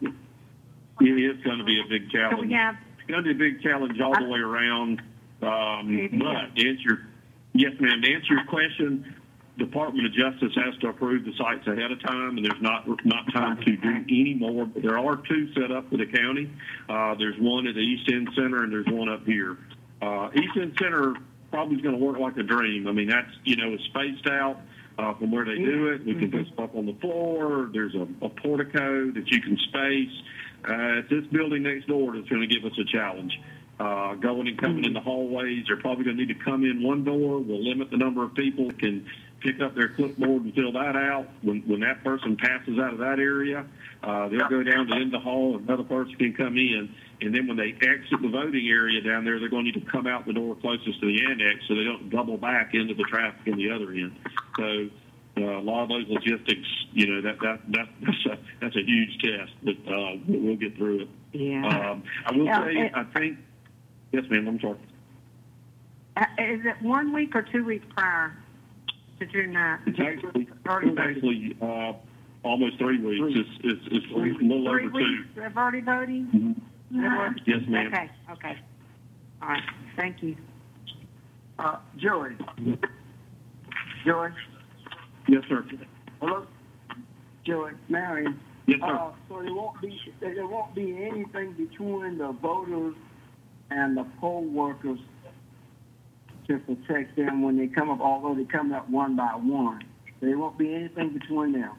It is going to be a big So we challenge. have, To be a big challenge all the way around. Um, but to answer, yes, ma'am. To answer your question, Department of Justice has to approve the sites ahead of time, and there's not not time to do any more. But there are two set up for the county. Uh, there's one at the East End Center, and there's one up here. Uh, East End Center probably is going to work like a dream. I mean, that's you know it's spaced out uh, from where they do it. We can put stuff on the floor. There's a, a portico that you can space. Uh, it's this building next door that's going to give us a challenge. Uh, going and coming in the hallways, they're probably going to need to come in one door. We'll limit the number of people that can pick up their clipboard and fill that out. When when that person passes out of that area, uh, they'll go down to the end of the hall, another person can come in. And then when they exit the voting area down there, they're going to need to come out the door closest to the annex so they don't double back into the traffic in the other end. So uh, a lot of those logistics, you know, that that, that that's a that's a huge test, but uh, we'll get through it. yeah. Um, I will Yeah, say, it- I think, yes, ma'am. I'm sorry. Uh, Is it one week or two weeks prior to June ninth? It's actually Early it's actually uh, almost three weeks. It's it's, it's a little Three over two. weeks of early voting? Mhm. It was? Yes, ma'am. Okay, okay. All right, thank you. Uh, Joey. Joey. Yes, sir. Hello. Joey. Marion. Yes, sir. Uh, so there won't be there won't be anything between the voters and the poll workers to protect them when they come up. Although they come up one by one, there won't be anything between them.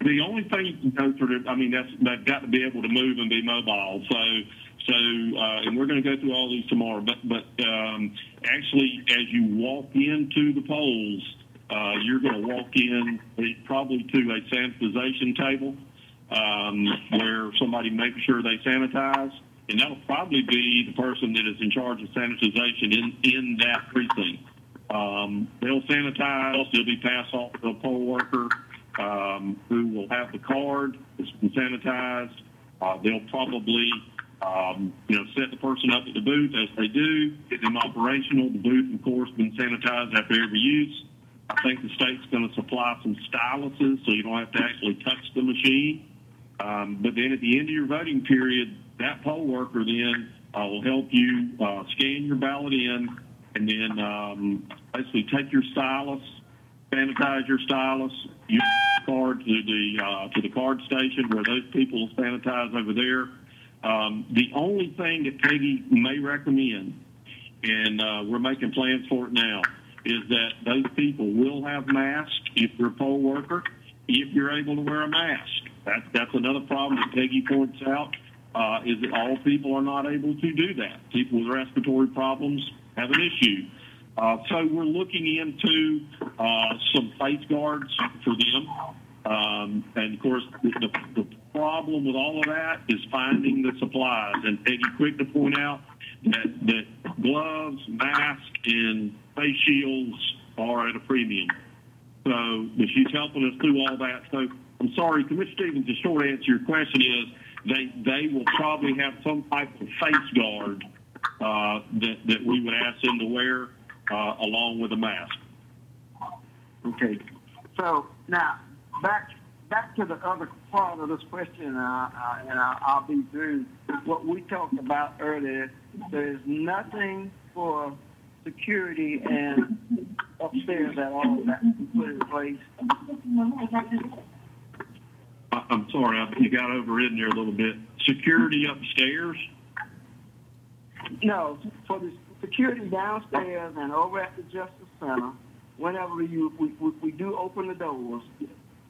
The only thing you can go through, I mean, that's they've got to be able to move and be mobile. So, so, uh, and we're going to go through all these tomorrow. But, but um, actually, as you walk into the polls, uh, you're going to walk in probably to a sanitization table um, where somebody makes sure they sanitize, and that'll probably be the person that is in charge of sanitization in in that precinct. Um, they'll sanitize. They'll be passed off to a poll worker um, who will have the card that's been sanitized. Uh, they'll probably, um, you know, set the person up at the booth as they do, get them operational. The booth, of course, been sanitized after every use. I think the state's going to supply some styluses so you don't have to actually touch the machine. Um, but then at the end of your voting period, that poll worker then uh, will help you uh, scan your ballot in and then um, basically take your stylus, sanitize your stylus, use the card to the uh, to the card station where those people will sanitize over there. Um, the only thing that Peggy may recommend, and uh, we're making plans for it now, is that those people will have masks if you're a poll worker, if you're able to wear a mask. That's that's another problem that Peggy points out. Uh, is that all people are not able to do that. People with respiratory problems have an issue. Uh, so we're looking into uh, some face guards for them. Um, and of course, the, the, the problem with all of that is finding the supplies. And Peggy, quick to point out that, that gloves, masks, and face shields are at a premium. So she's helping us through all that. So I'm sorry, Commissioner Stevens, the short answer to your question is they, they will probably have some type of face guard uh, that, that we would ask them to wear uh, along with a mask. Okay. So now back back to the other part of this question, uh, and I'll be through. What we talked about earlier, there is nothing for security and upstairs at all of that put in place. I'm sorry, I, you got overridden there a little bit. Security upstairs? No, for the security downstairs and over at the Justice Center, whenever you we, we, we do open the doors,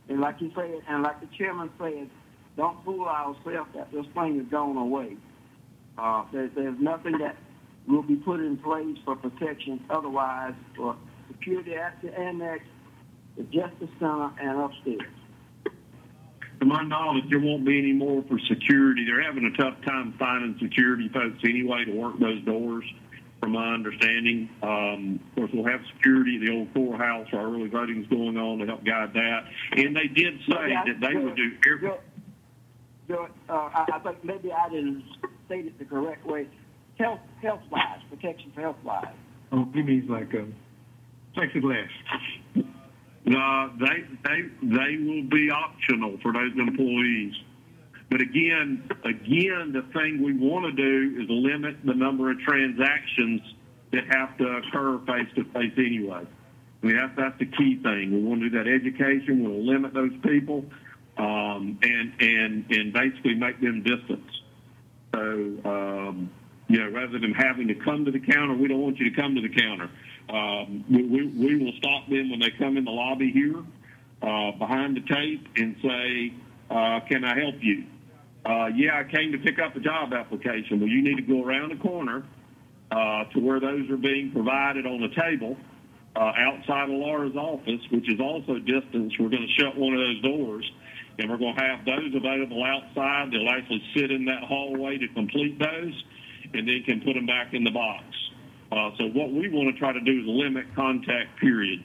And like you said, and like the chairman said, don't fool ourselves that this thing is going away. Uh, there, there's nothing that will be put in place for protection otherwise for security at the annex, the justice center, and upstairs. To my knowledge, there won't be any more for security. They're having a tough time finding security folks anyway to work those doors, from my understanding. Um, of course, we'll have security, in the old courthouse, our early voting's going on to help guide that. And they did say Yeah, that they would do every, yeah. Yeah, uh, I, I think maybe I didn't state it the correct way. Health, health wise, protection for health wise. Oh, he means like um, plexiglass. No, they they they will be optional for those employees. But again, again, the thing we want to do is limit the number of transactions that have to occur face to face anyway. I mean, that's that's the key thing. We want to do that education. We want to limit those people, um, and and and basically make them distance. So, um, you know, rather than having to come to the counter, we don't want you to come to the counter. Um, we, we, we will stop them when they come in the lobby here, uh, behind the tape and say, uh, can I help you? Uh, yeah, I came to pick up a job application. Well, you need to go around the corner, uh, to where those are being provided on the table, uh, outside of Laura's office, which is also distance. We're going to shut one of those doors and we're going to have those available outside. They'll actually sit in that hallway to complete those and then can put them back in the box. Uh, so what we want to try to do is limit contact period.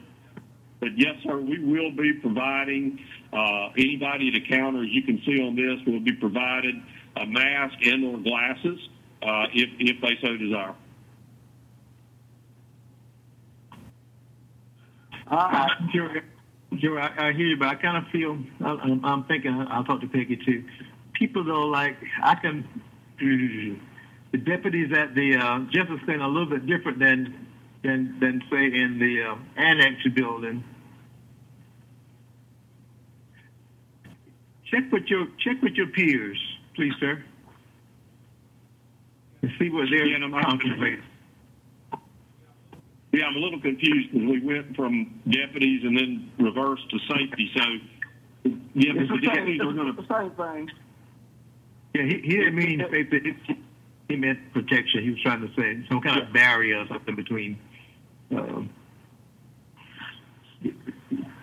But yes, sir, we will be providing uh, anybody at the counter, as you can see on this, will be provided a mask and or glasses uh, if, if they so desire. Uh, I, I hear you, but I kind of feel I, I'm, I'm thinking. I'll talk to Peggy too. People though, like I can. The deputies at the uh, Justice Center are a little bit different than than than say in the uh, annex building. Check with your check with your peers, please, sir, and see what they're Yeah, and I'm- contemplating. Yeah, I'm a little confused because we went from deputies and then reversed to safety. So, yeah, It's the the same, deputies are going to. the same thing. Yeah, he, he didn't mean safety. It, he meant protection. He was trying to say some kind of barrier or something between um,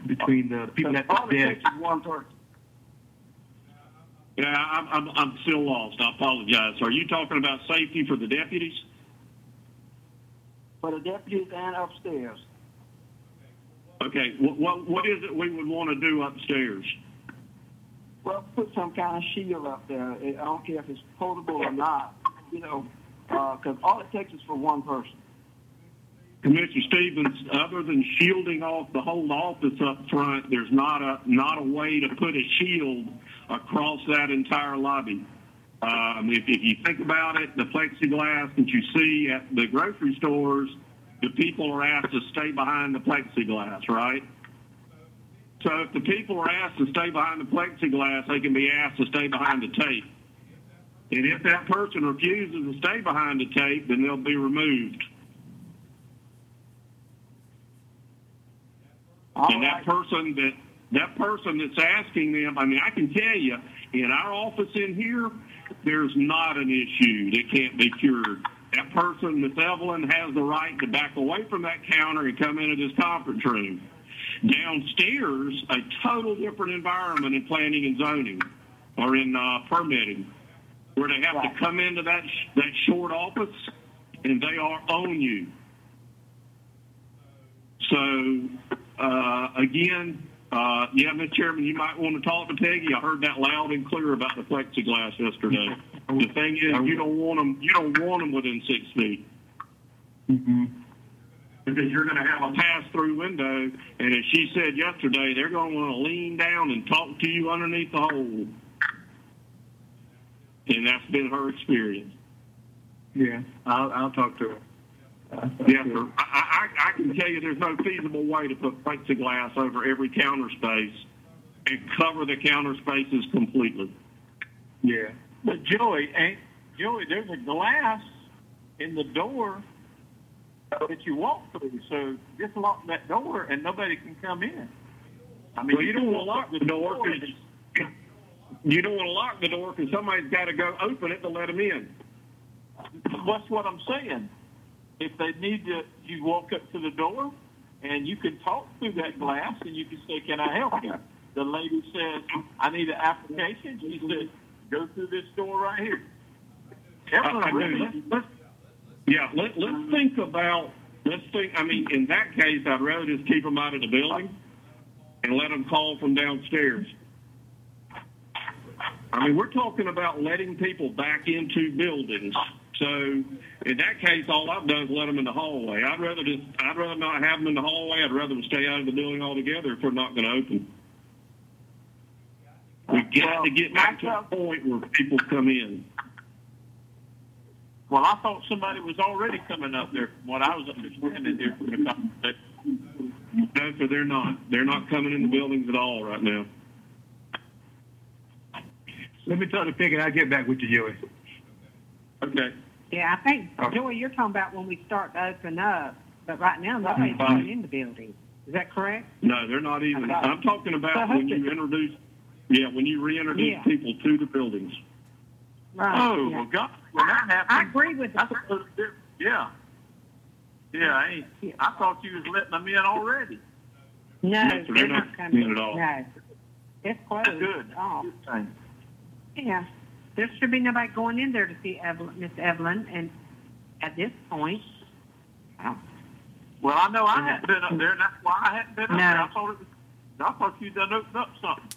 between the people at All the it desk. takes is one person. Yeah, I'm, I'm, I'm still lost. I apologize. Are you talking about safety for the deputies? for the deputies and upstairs. Okay, what, what, what is it we would want to do upstairs? Well, put some kind of shield up there. I don't care if it's portable or not, you know, because all it takes is for one person. Commissioner Stevens, other than shielding off the whole office up front, there's not a not a way to put a shield across that entire lobby. Um, if, if you think about it, the plexiglass that you see at the grocery stores, the people are asked to stay behind the plexiglass, right? So if the people are asked to stay behind the plexiglass, they can be asked to stay behind the tape. And if that person refuses to stay behind the tape, then they'll be removed. All and that right. person that that person that's asking them, I mean, I can tell you, in our office in here, there's not an issue that can't be cured. That person, Miss Evelyn, has the right to back away from that counter and come into this conference room. Downstairs, a total different environment in planning and zoning or in uh, permitting, where they have Right. to come into that that short office and they are on you. So uh, again, uh, yeah, Mr. Chairman, you might want to talk to Peggy. I heard that loud and clear about the plexiglass yesterday. The thing is, you don't want them. You don't want them within six feet Mm-hmm. because you're going to have a pass-through window, and as she said yesterday, they're going to want to lean down and talk to you underneath the hole. And that's been her experience. Yeah, I'll I'll talk to her. Yes, sir. I, I, I can tell you there's no feasible way to put plexiglass over every counter space and cover the counter spaces completely. Yeah. But Joey, ain't Joey? There's a glass in the door that you walk through, so just lock that door and nobody can come in. I mean, Well, you don't want to lock the door because you don't want to lock the door because somebody's got to go open it to let them in. That's what I'm saying. If they need to, you walk up to the door and you can talk through that glass and you can say, can I help you? The lady says, I need an application. She says, go through this door right here. I really? Let's- let's- Yeah, let, let's think about, let's think, I mean, in that case, I'd rather just keep them out of the building and let them call from downstairs. I mean, we're talking about letting people back into buildings. So in that case, all I've done is let them in the hallway. I'd rather just, I'd rather not have them in the hallway. I'd rather them stay out of the building altogether if we're not going to open. We got to get back to a point where people come in. Well, I thought somebody was already coming up there from what I was understanding here from the conversation. No, sir, they're not. They're not coming in the buildings at all right now. Let me try to pick and I'll get back with you, Joey. Okay. Yeah, I think, Okay. Joey, you're talking about when we start to open up, but right now, nobody's Fine. coming in the building. Is that correct? No, they're not even. I'm talking about when you introduce, yeah, when you reintroduce Yeah. people to the buildings. Right. Oh, yeah. well, God, when that I agree with that's the, supposed to, yeah. Yeah, I ain't, I thought you was letting them in already. no, No, sir, they're they're not not coming. in at all. No. It's closed Good. off. Good thing. Yeah. There should be nobody going in there to see Evelyn, Miss Evelyn, and at this point, well, Well, I know I hadn't been up there, and that's why I hadn't been up No. there. I thought it was, I thought you done opened up something.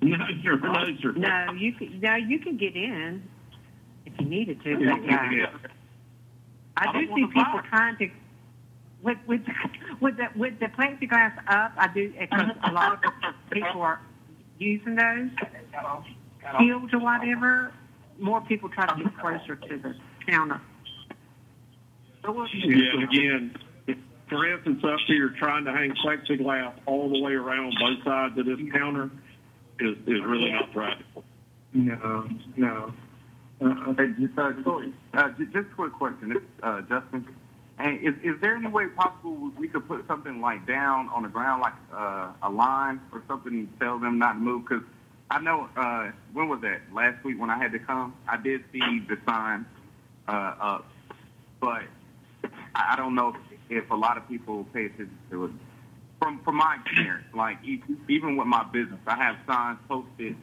No, sir, no, sir. no, you can, no, you can get in if you needed to, but, uh, Yeah. I I do see people buy. trying to, with, with, with the, with the plexiglass up, I do, because a lot of people are using those, shields or whatever, more people try to get closer to the counter. Yeah, again, for instance, up here, trying to hang plexiglass all the way around both sides of this counter is, is really not practical. No, no. Uh, Hey, just, uh, uh, just a quick question. This, uh, Justin, and is, is there any way possible we- we could put something like down on the ground, like uh, a line or something, tell them not to move? Because I know, uh, when was that? Last week when I had to come, I did see the sign uh, up, but I I don't know if, if a lot of people pay attention to it. From from my experience, like e- even with my business, I have signs posted,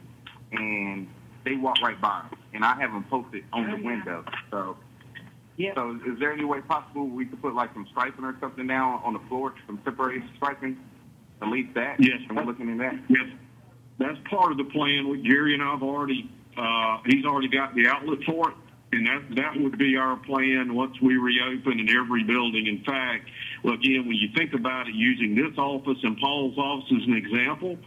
and they walk right by 'em, and I have them posted on the window. So, Yeah. so is there any way possible we could put like some striping or something down on the floor, some temporary striping? At least that. Yes. And we're looking at that. Yes, that's part of the plan. With Jerry and I've already, uh, he's already got the outlet for it. And that, that would be our plan once we reopen in every building. In fact, well, again, when you think about it, using this office and Paul's office as an example,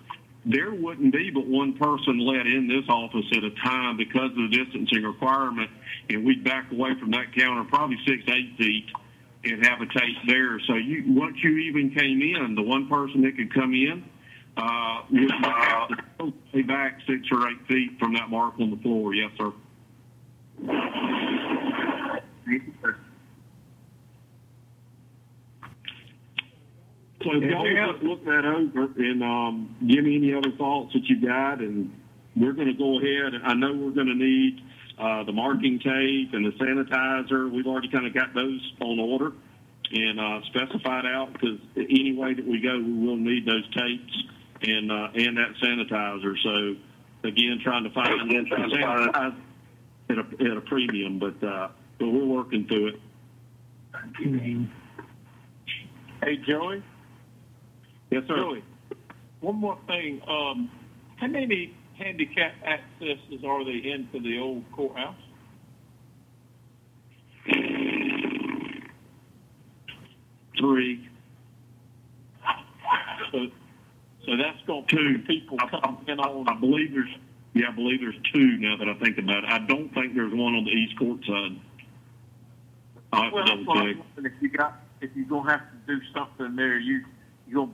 there wouldn't be but one person let in this office at a time because of the distancing requirement. And we'd back away from that counter probably six, eight feet and have a tape there. So you, once you even came in, the one person that could come in, uh, have to stay back six or eight feet from that mark on the floor. Yes, sir. Thank you, sir. So y'all look, look that over and um, give me any other thoughts that you got, and we're going to go ahead. I know we're going to need uh, the marking tape and the sanitizer. We've already kind of got those on order and uh, specified out because any way that we go, we will need those tapes and uh, and that sanitizer. So again, trying to find the sanitizer at a, at a premium, but uh, but we're working through it. Hey, Joey. Yes, sir. Joey, one more thing. Um, how many handicap accesses are they into the old courthouse? Three, So, so that's going to Two. people coming in I believe there's, yeah, I believe there's two now that I think about it. I don't think there's one on the East Court side. To Well, that's what I'm If you got, if you're gonna have to do something there, you you gonna,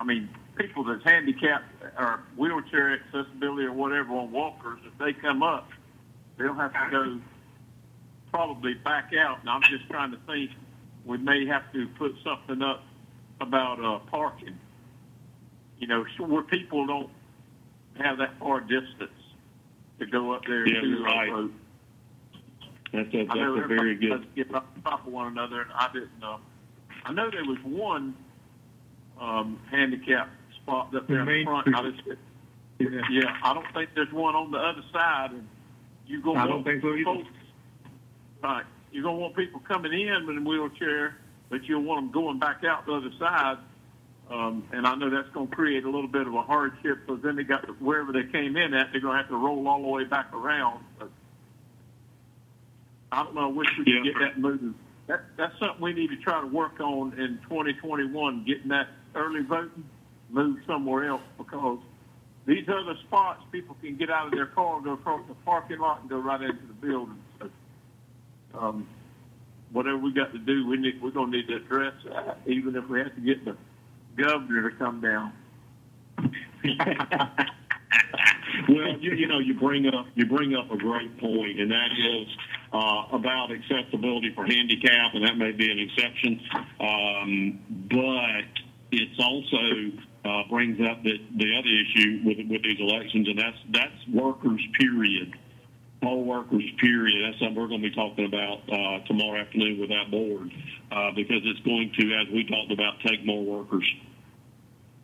I mean, people that's handicapped or wheelchair accessibility or whatever on walkers, if they come up, they'll have to go probably back out. And I'm just trying to think, we may have to put something up about uh, parking. You know, where people don't have that far distance to go up there Yeah, to you're uh, right. vote. That's a, I know that's a very everybody good. does get on top of one another, and I didn't know. I know there was one um, handicap spot up there in the Main front. I just, Yeah. yeah, I don't think there's one on the other side, and you go. I don't think so either. Folks, right, you're gonna want people coming in in a wheelchair, but you'll want them going back out the other side. Um, and I know that's going to create a little bit of a hardship because then they got to, wherever they came in at, they're going to have to roll all the way back around. But I don't know. I wish we could Yeah. get that moving. That, that's something we need to try to work on in 2021, getting that early voting moved somewhere else because these other spots, people can get out of their car, go across the parking lot, and go right into the building. So, um, whatever we got to do, we need, we're going to need to address that, even if we have to get the governor to come down. well, you, you know, you bring up you bring up a great point, and that is uh, about accessibility for handicap, and that may be an exception, um, but it's also uh, brings up that the other issue with with these elections, and that's that's workers. Period. Poll workers. Period. That's something we're going to be talking about uh, tomorrow afternoon with that board uh, because it's going to, as we talked about, take more workers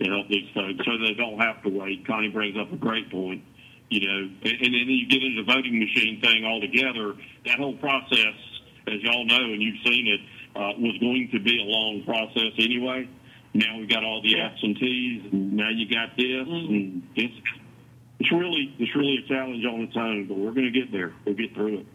to help these folks so they don't have to wait. Connie brings up a great point. You know, and, and then you get into the voting machine thing altogether. That whole process, as y'all know, and you've seen it, uh, was going to be a long process anyway. Now we've got all the absentees, and now you got this, and it's it's really it's really a challenge on its own. But we're going to get there. We'll get through it.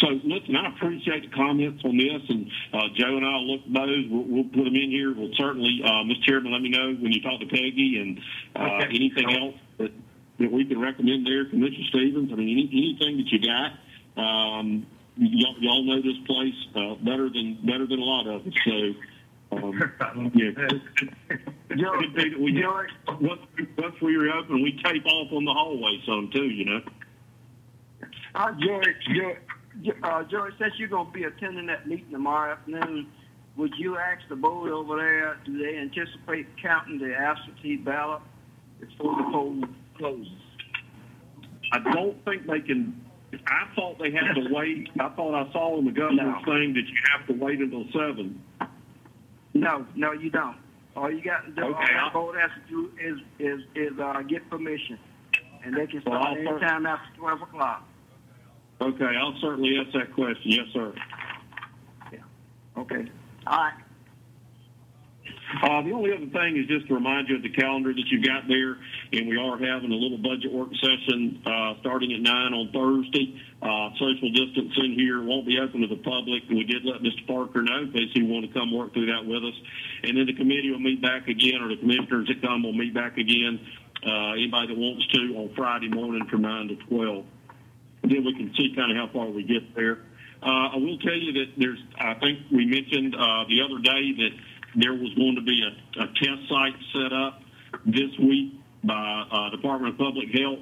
So listen, I appreciate the comments on this, and uh, Joe and I will look at those. We'll, we'll put them in here. We'll certainly, uh, Mr. Chairman, let me know when you talk to Peggy and uh, Okay. anything else that, that we can recommend there, Commissioner Stevens. I mean, any, anything that you got. Um, y'all, y'all know this place uh, better than better than a lot of us. So, um, yeah. Joe, be we Joe, once, once we reopen, we tape off on the hallway some too. You know. uh, Joey, Joey, uh, Joey, since you're going to be attending that meeting tomorrow afternoon, would you ask the board over there, do they anticipate counting the absentee ballot before the poll closes? I don't think they can. I thought they had to wait. I thought I saw in the governor's No. thing that you have to wait until seven. No, no, you don't. All you got to do, all Okay, I'll- that board has to do is is is uh, get permission, and they can Well, start I'll start- anytime after twelve o'clock. Okay, I'll certainly ask that question. Yes, sir. Yeah. Okay. All right. Uh, the only other thing is just to remind you of the calendar that you've got there, and we are having a little budget work session uh, starting at nine on Thursday. Uh, social distancing here won't be open to the public. We did let Mr. Parker know in case he want to come work through that with us, and then the committee will meet back again, or the commissioners that come will meet back again. Uh, anybody that wants to on Friday morning from nine to twelve. Then we can see kind of how far we get there. Uh, I will tell you that there's, I think we mentioned uh, the other day that there was going to be a, a test site set up this week by uh, Department of Public Health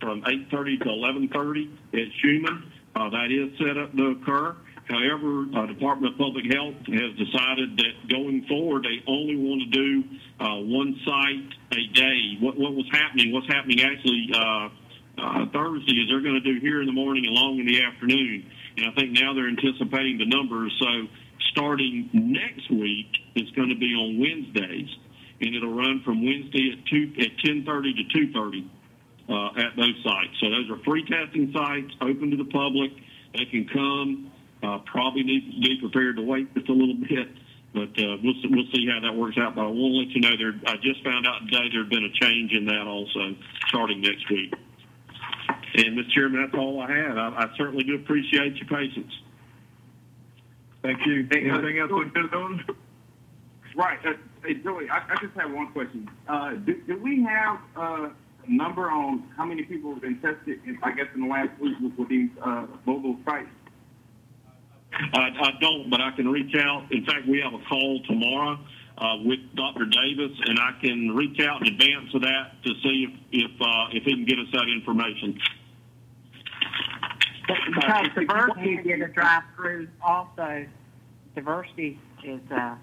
from 8:30 to 11:30 at Schumann. Uh, that is set up to occur. However, uh, Department of Public Health has decided that going forward, they only want to do uh, one site a day. What, what was happening? What's happening actually? Uh, uh, Thursday is they're going to do here in the morning and long in the afternoon. And I think now they're anticipating the numbers. So starting next week, it's going to be on Wednesdays, and it'll run from Wednesday at two at 10:30 to 2:30 uh, at those sites. So those are free testing sites, open to the public. They can come. Uh, probably need to be prepared to wait just a little bit. But uh, we'll we'll see how that works out. But I to let you know there. I just found out today there had been a change in that also, starting next week. And, Mr. Chairman, that's all I had. I, I certainly do appreciate your patience. Thank you. Anything else we could have? Right. Uh, hey, Joey, I, I just have one question. Uh, do, do we have uh, a number on how many people have been tested, in, I guess, in the last week with, with these uh, mobile sites? I, I don't, but I can reach out. In fact, we have a call tomorrow uh, with Dr. Davis, and I can reach out in advance of that to see if if uh, if he can get us that information. Because diversity did a drive-through also. Diversity is uh,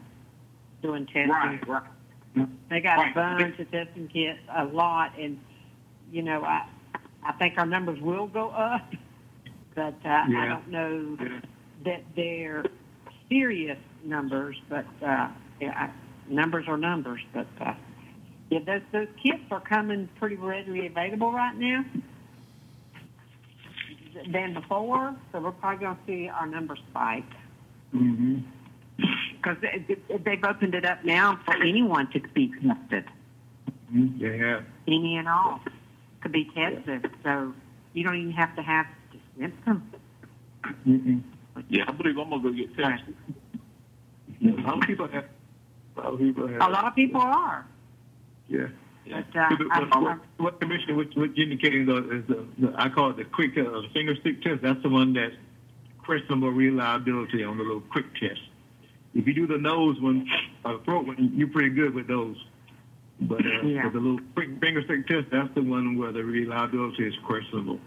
doing testing. Right, right. They got Right. a bunch of testing kits, a lot, and you know, I I think our numbers will go up, but uh, I don't know Yeah. that they're serious numbers. But uh, yeah, I, numbers are numbers. But uh, yeah, those those kits are coming pretty readily available right now than before. So we're probably going to see our numbers spike Mm-hmm. because they, they've opened it up now for anyone to be tested. Yeah. any and all could be tested. So you don't even have to have the symptoms. Mm-mm. Yeah, I believe I'm gonna go get tested. A lot of people have. A lot of people have. A lot of people are. Yeah. But uh, What- I, what, what, what Commissioner, what, what though is the, the, I call it the quick, uh, finger stick test. That's the one that's questionable reliability on the little quick test. If you do the nose one, or the throat one, you're pretty good with those. But, uh, Yeah. the little quick finger stick test, that's the one where the reliability is questionable.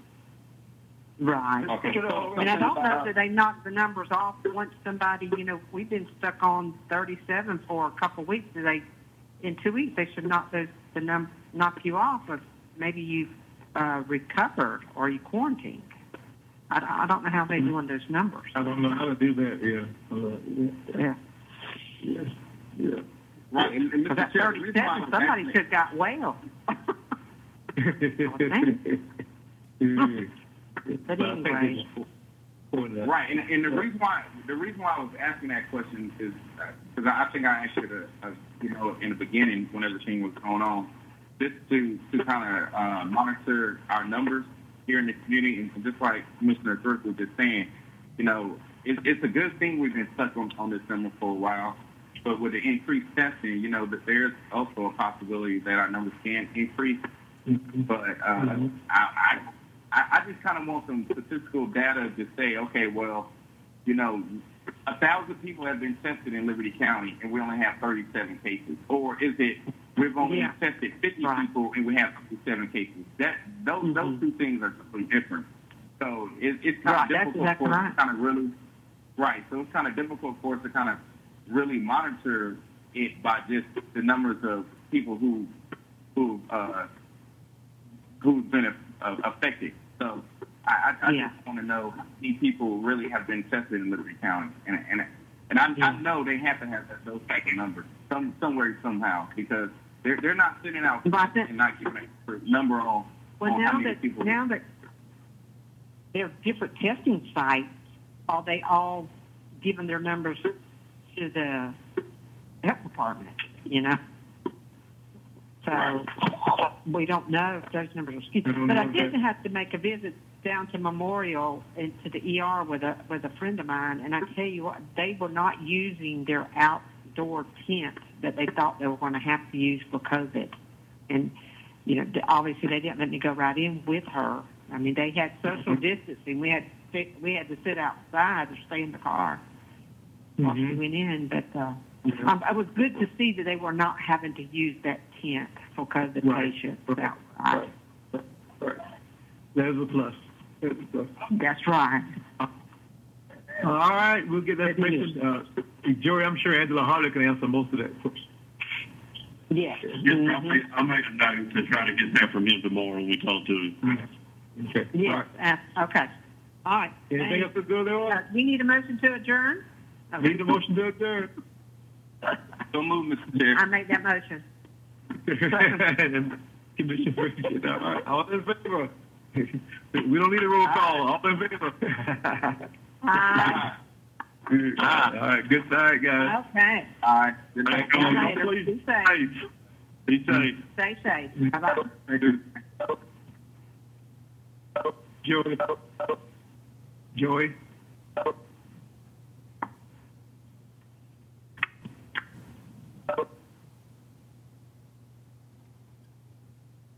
Right. Okay. And I don't know that they knock the numbers off once somebody, you know, we've been stuck on 37 for a couple of weeks. Do they, in two weeks, they should knock those, the num, knock you off if maybe you've uh, recovered or you quarantined. I, don't- I don't know how they're doing those numbers. I don't know how to do that, yeah. Uh, yeah. Yeah. Yeah. Yeah. Right, and, and Because Mr. at Chair, the I 37, was somebody asking- should have got well. But I think anyway. it's for- for. Right, and, and the reason why the reason why I was asking that question is because I, I think I asked you to, uh, you know, in the beginning when everything was going on, just to to kind of uh, monitor our numbers here in the community, and just like Commissioner Thrift was just saying, you know, it, it's a good thing we've been stuck on, on this number for a while, but with the increased testing, you know, that there's also a possibility that our numbers can increase. Mhm. But uh, Mhm. I, I, I I just kind of want some statistical data to say, okay, well, you know, a thousand people have been tested in Liberty County and we only have 37 cases, or is it we've only Yeah. tested 50 Right. people and we have 57 cases? That those those Mhm. two things are completely different. So it, it's kind Right, of difficult exactly for us right. to kind of really right. So it's kind of difficult for us to kind of really monitor it by just the numbers of people who who uh, who've been affected. So I, I, I Yeah. just want to know how many people really have been tested in Liberty County, and and and I, Yeah. I know they have to have that, those type of numbers some somewhere somehow because they're they're not sitting out But I and not giving a number on, Well, on now that people. now that there are different testing sites, are they all giving their numbers to the health department? You know, so we don't know if those numbers are skewed. But I did have to make a visit down to Memorial and to the ER with a with a friend of mine, and I tell you what, they were not using their outdoor tent that they thought they were going to have to use for COVID, and you know, obviously they didn't let me go right in with her. I mean, they had social distancing. We had we had to sit outside or stay in the car while she Mhm. went in. But uh, Yeah. um, it was good to see that they were not having to use that tent for COVID Right. patients Right. outside. Right. Right. There's a plus. There's a plus. That's right. All right, we'll get that It is. information. Uh, Joey, I'm sure Angela Harley can answer most of that question. Yes. Yes, I'll Mhm. make, I'll make a note to try to get that from him tomorrow when we talk to him. Okay. Yes. right. Uh, okay. All right. Anything Thank- else to go there? Uh, we need a motion to adjourn. Okay. Need a motion to adjourn. Don't move, Mr. Chair. I make that motion. And Commissioner Bridges, all right, all in favor? We don't need a roll call, all in favor? Aye. Good. All right, good night, guys. Okay. All right. Good night. right, come on, Later. please. Be safe. Be safe. Stay safe. Bye bye. Thank you. Joey. Joey.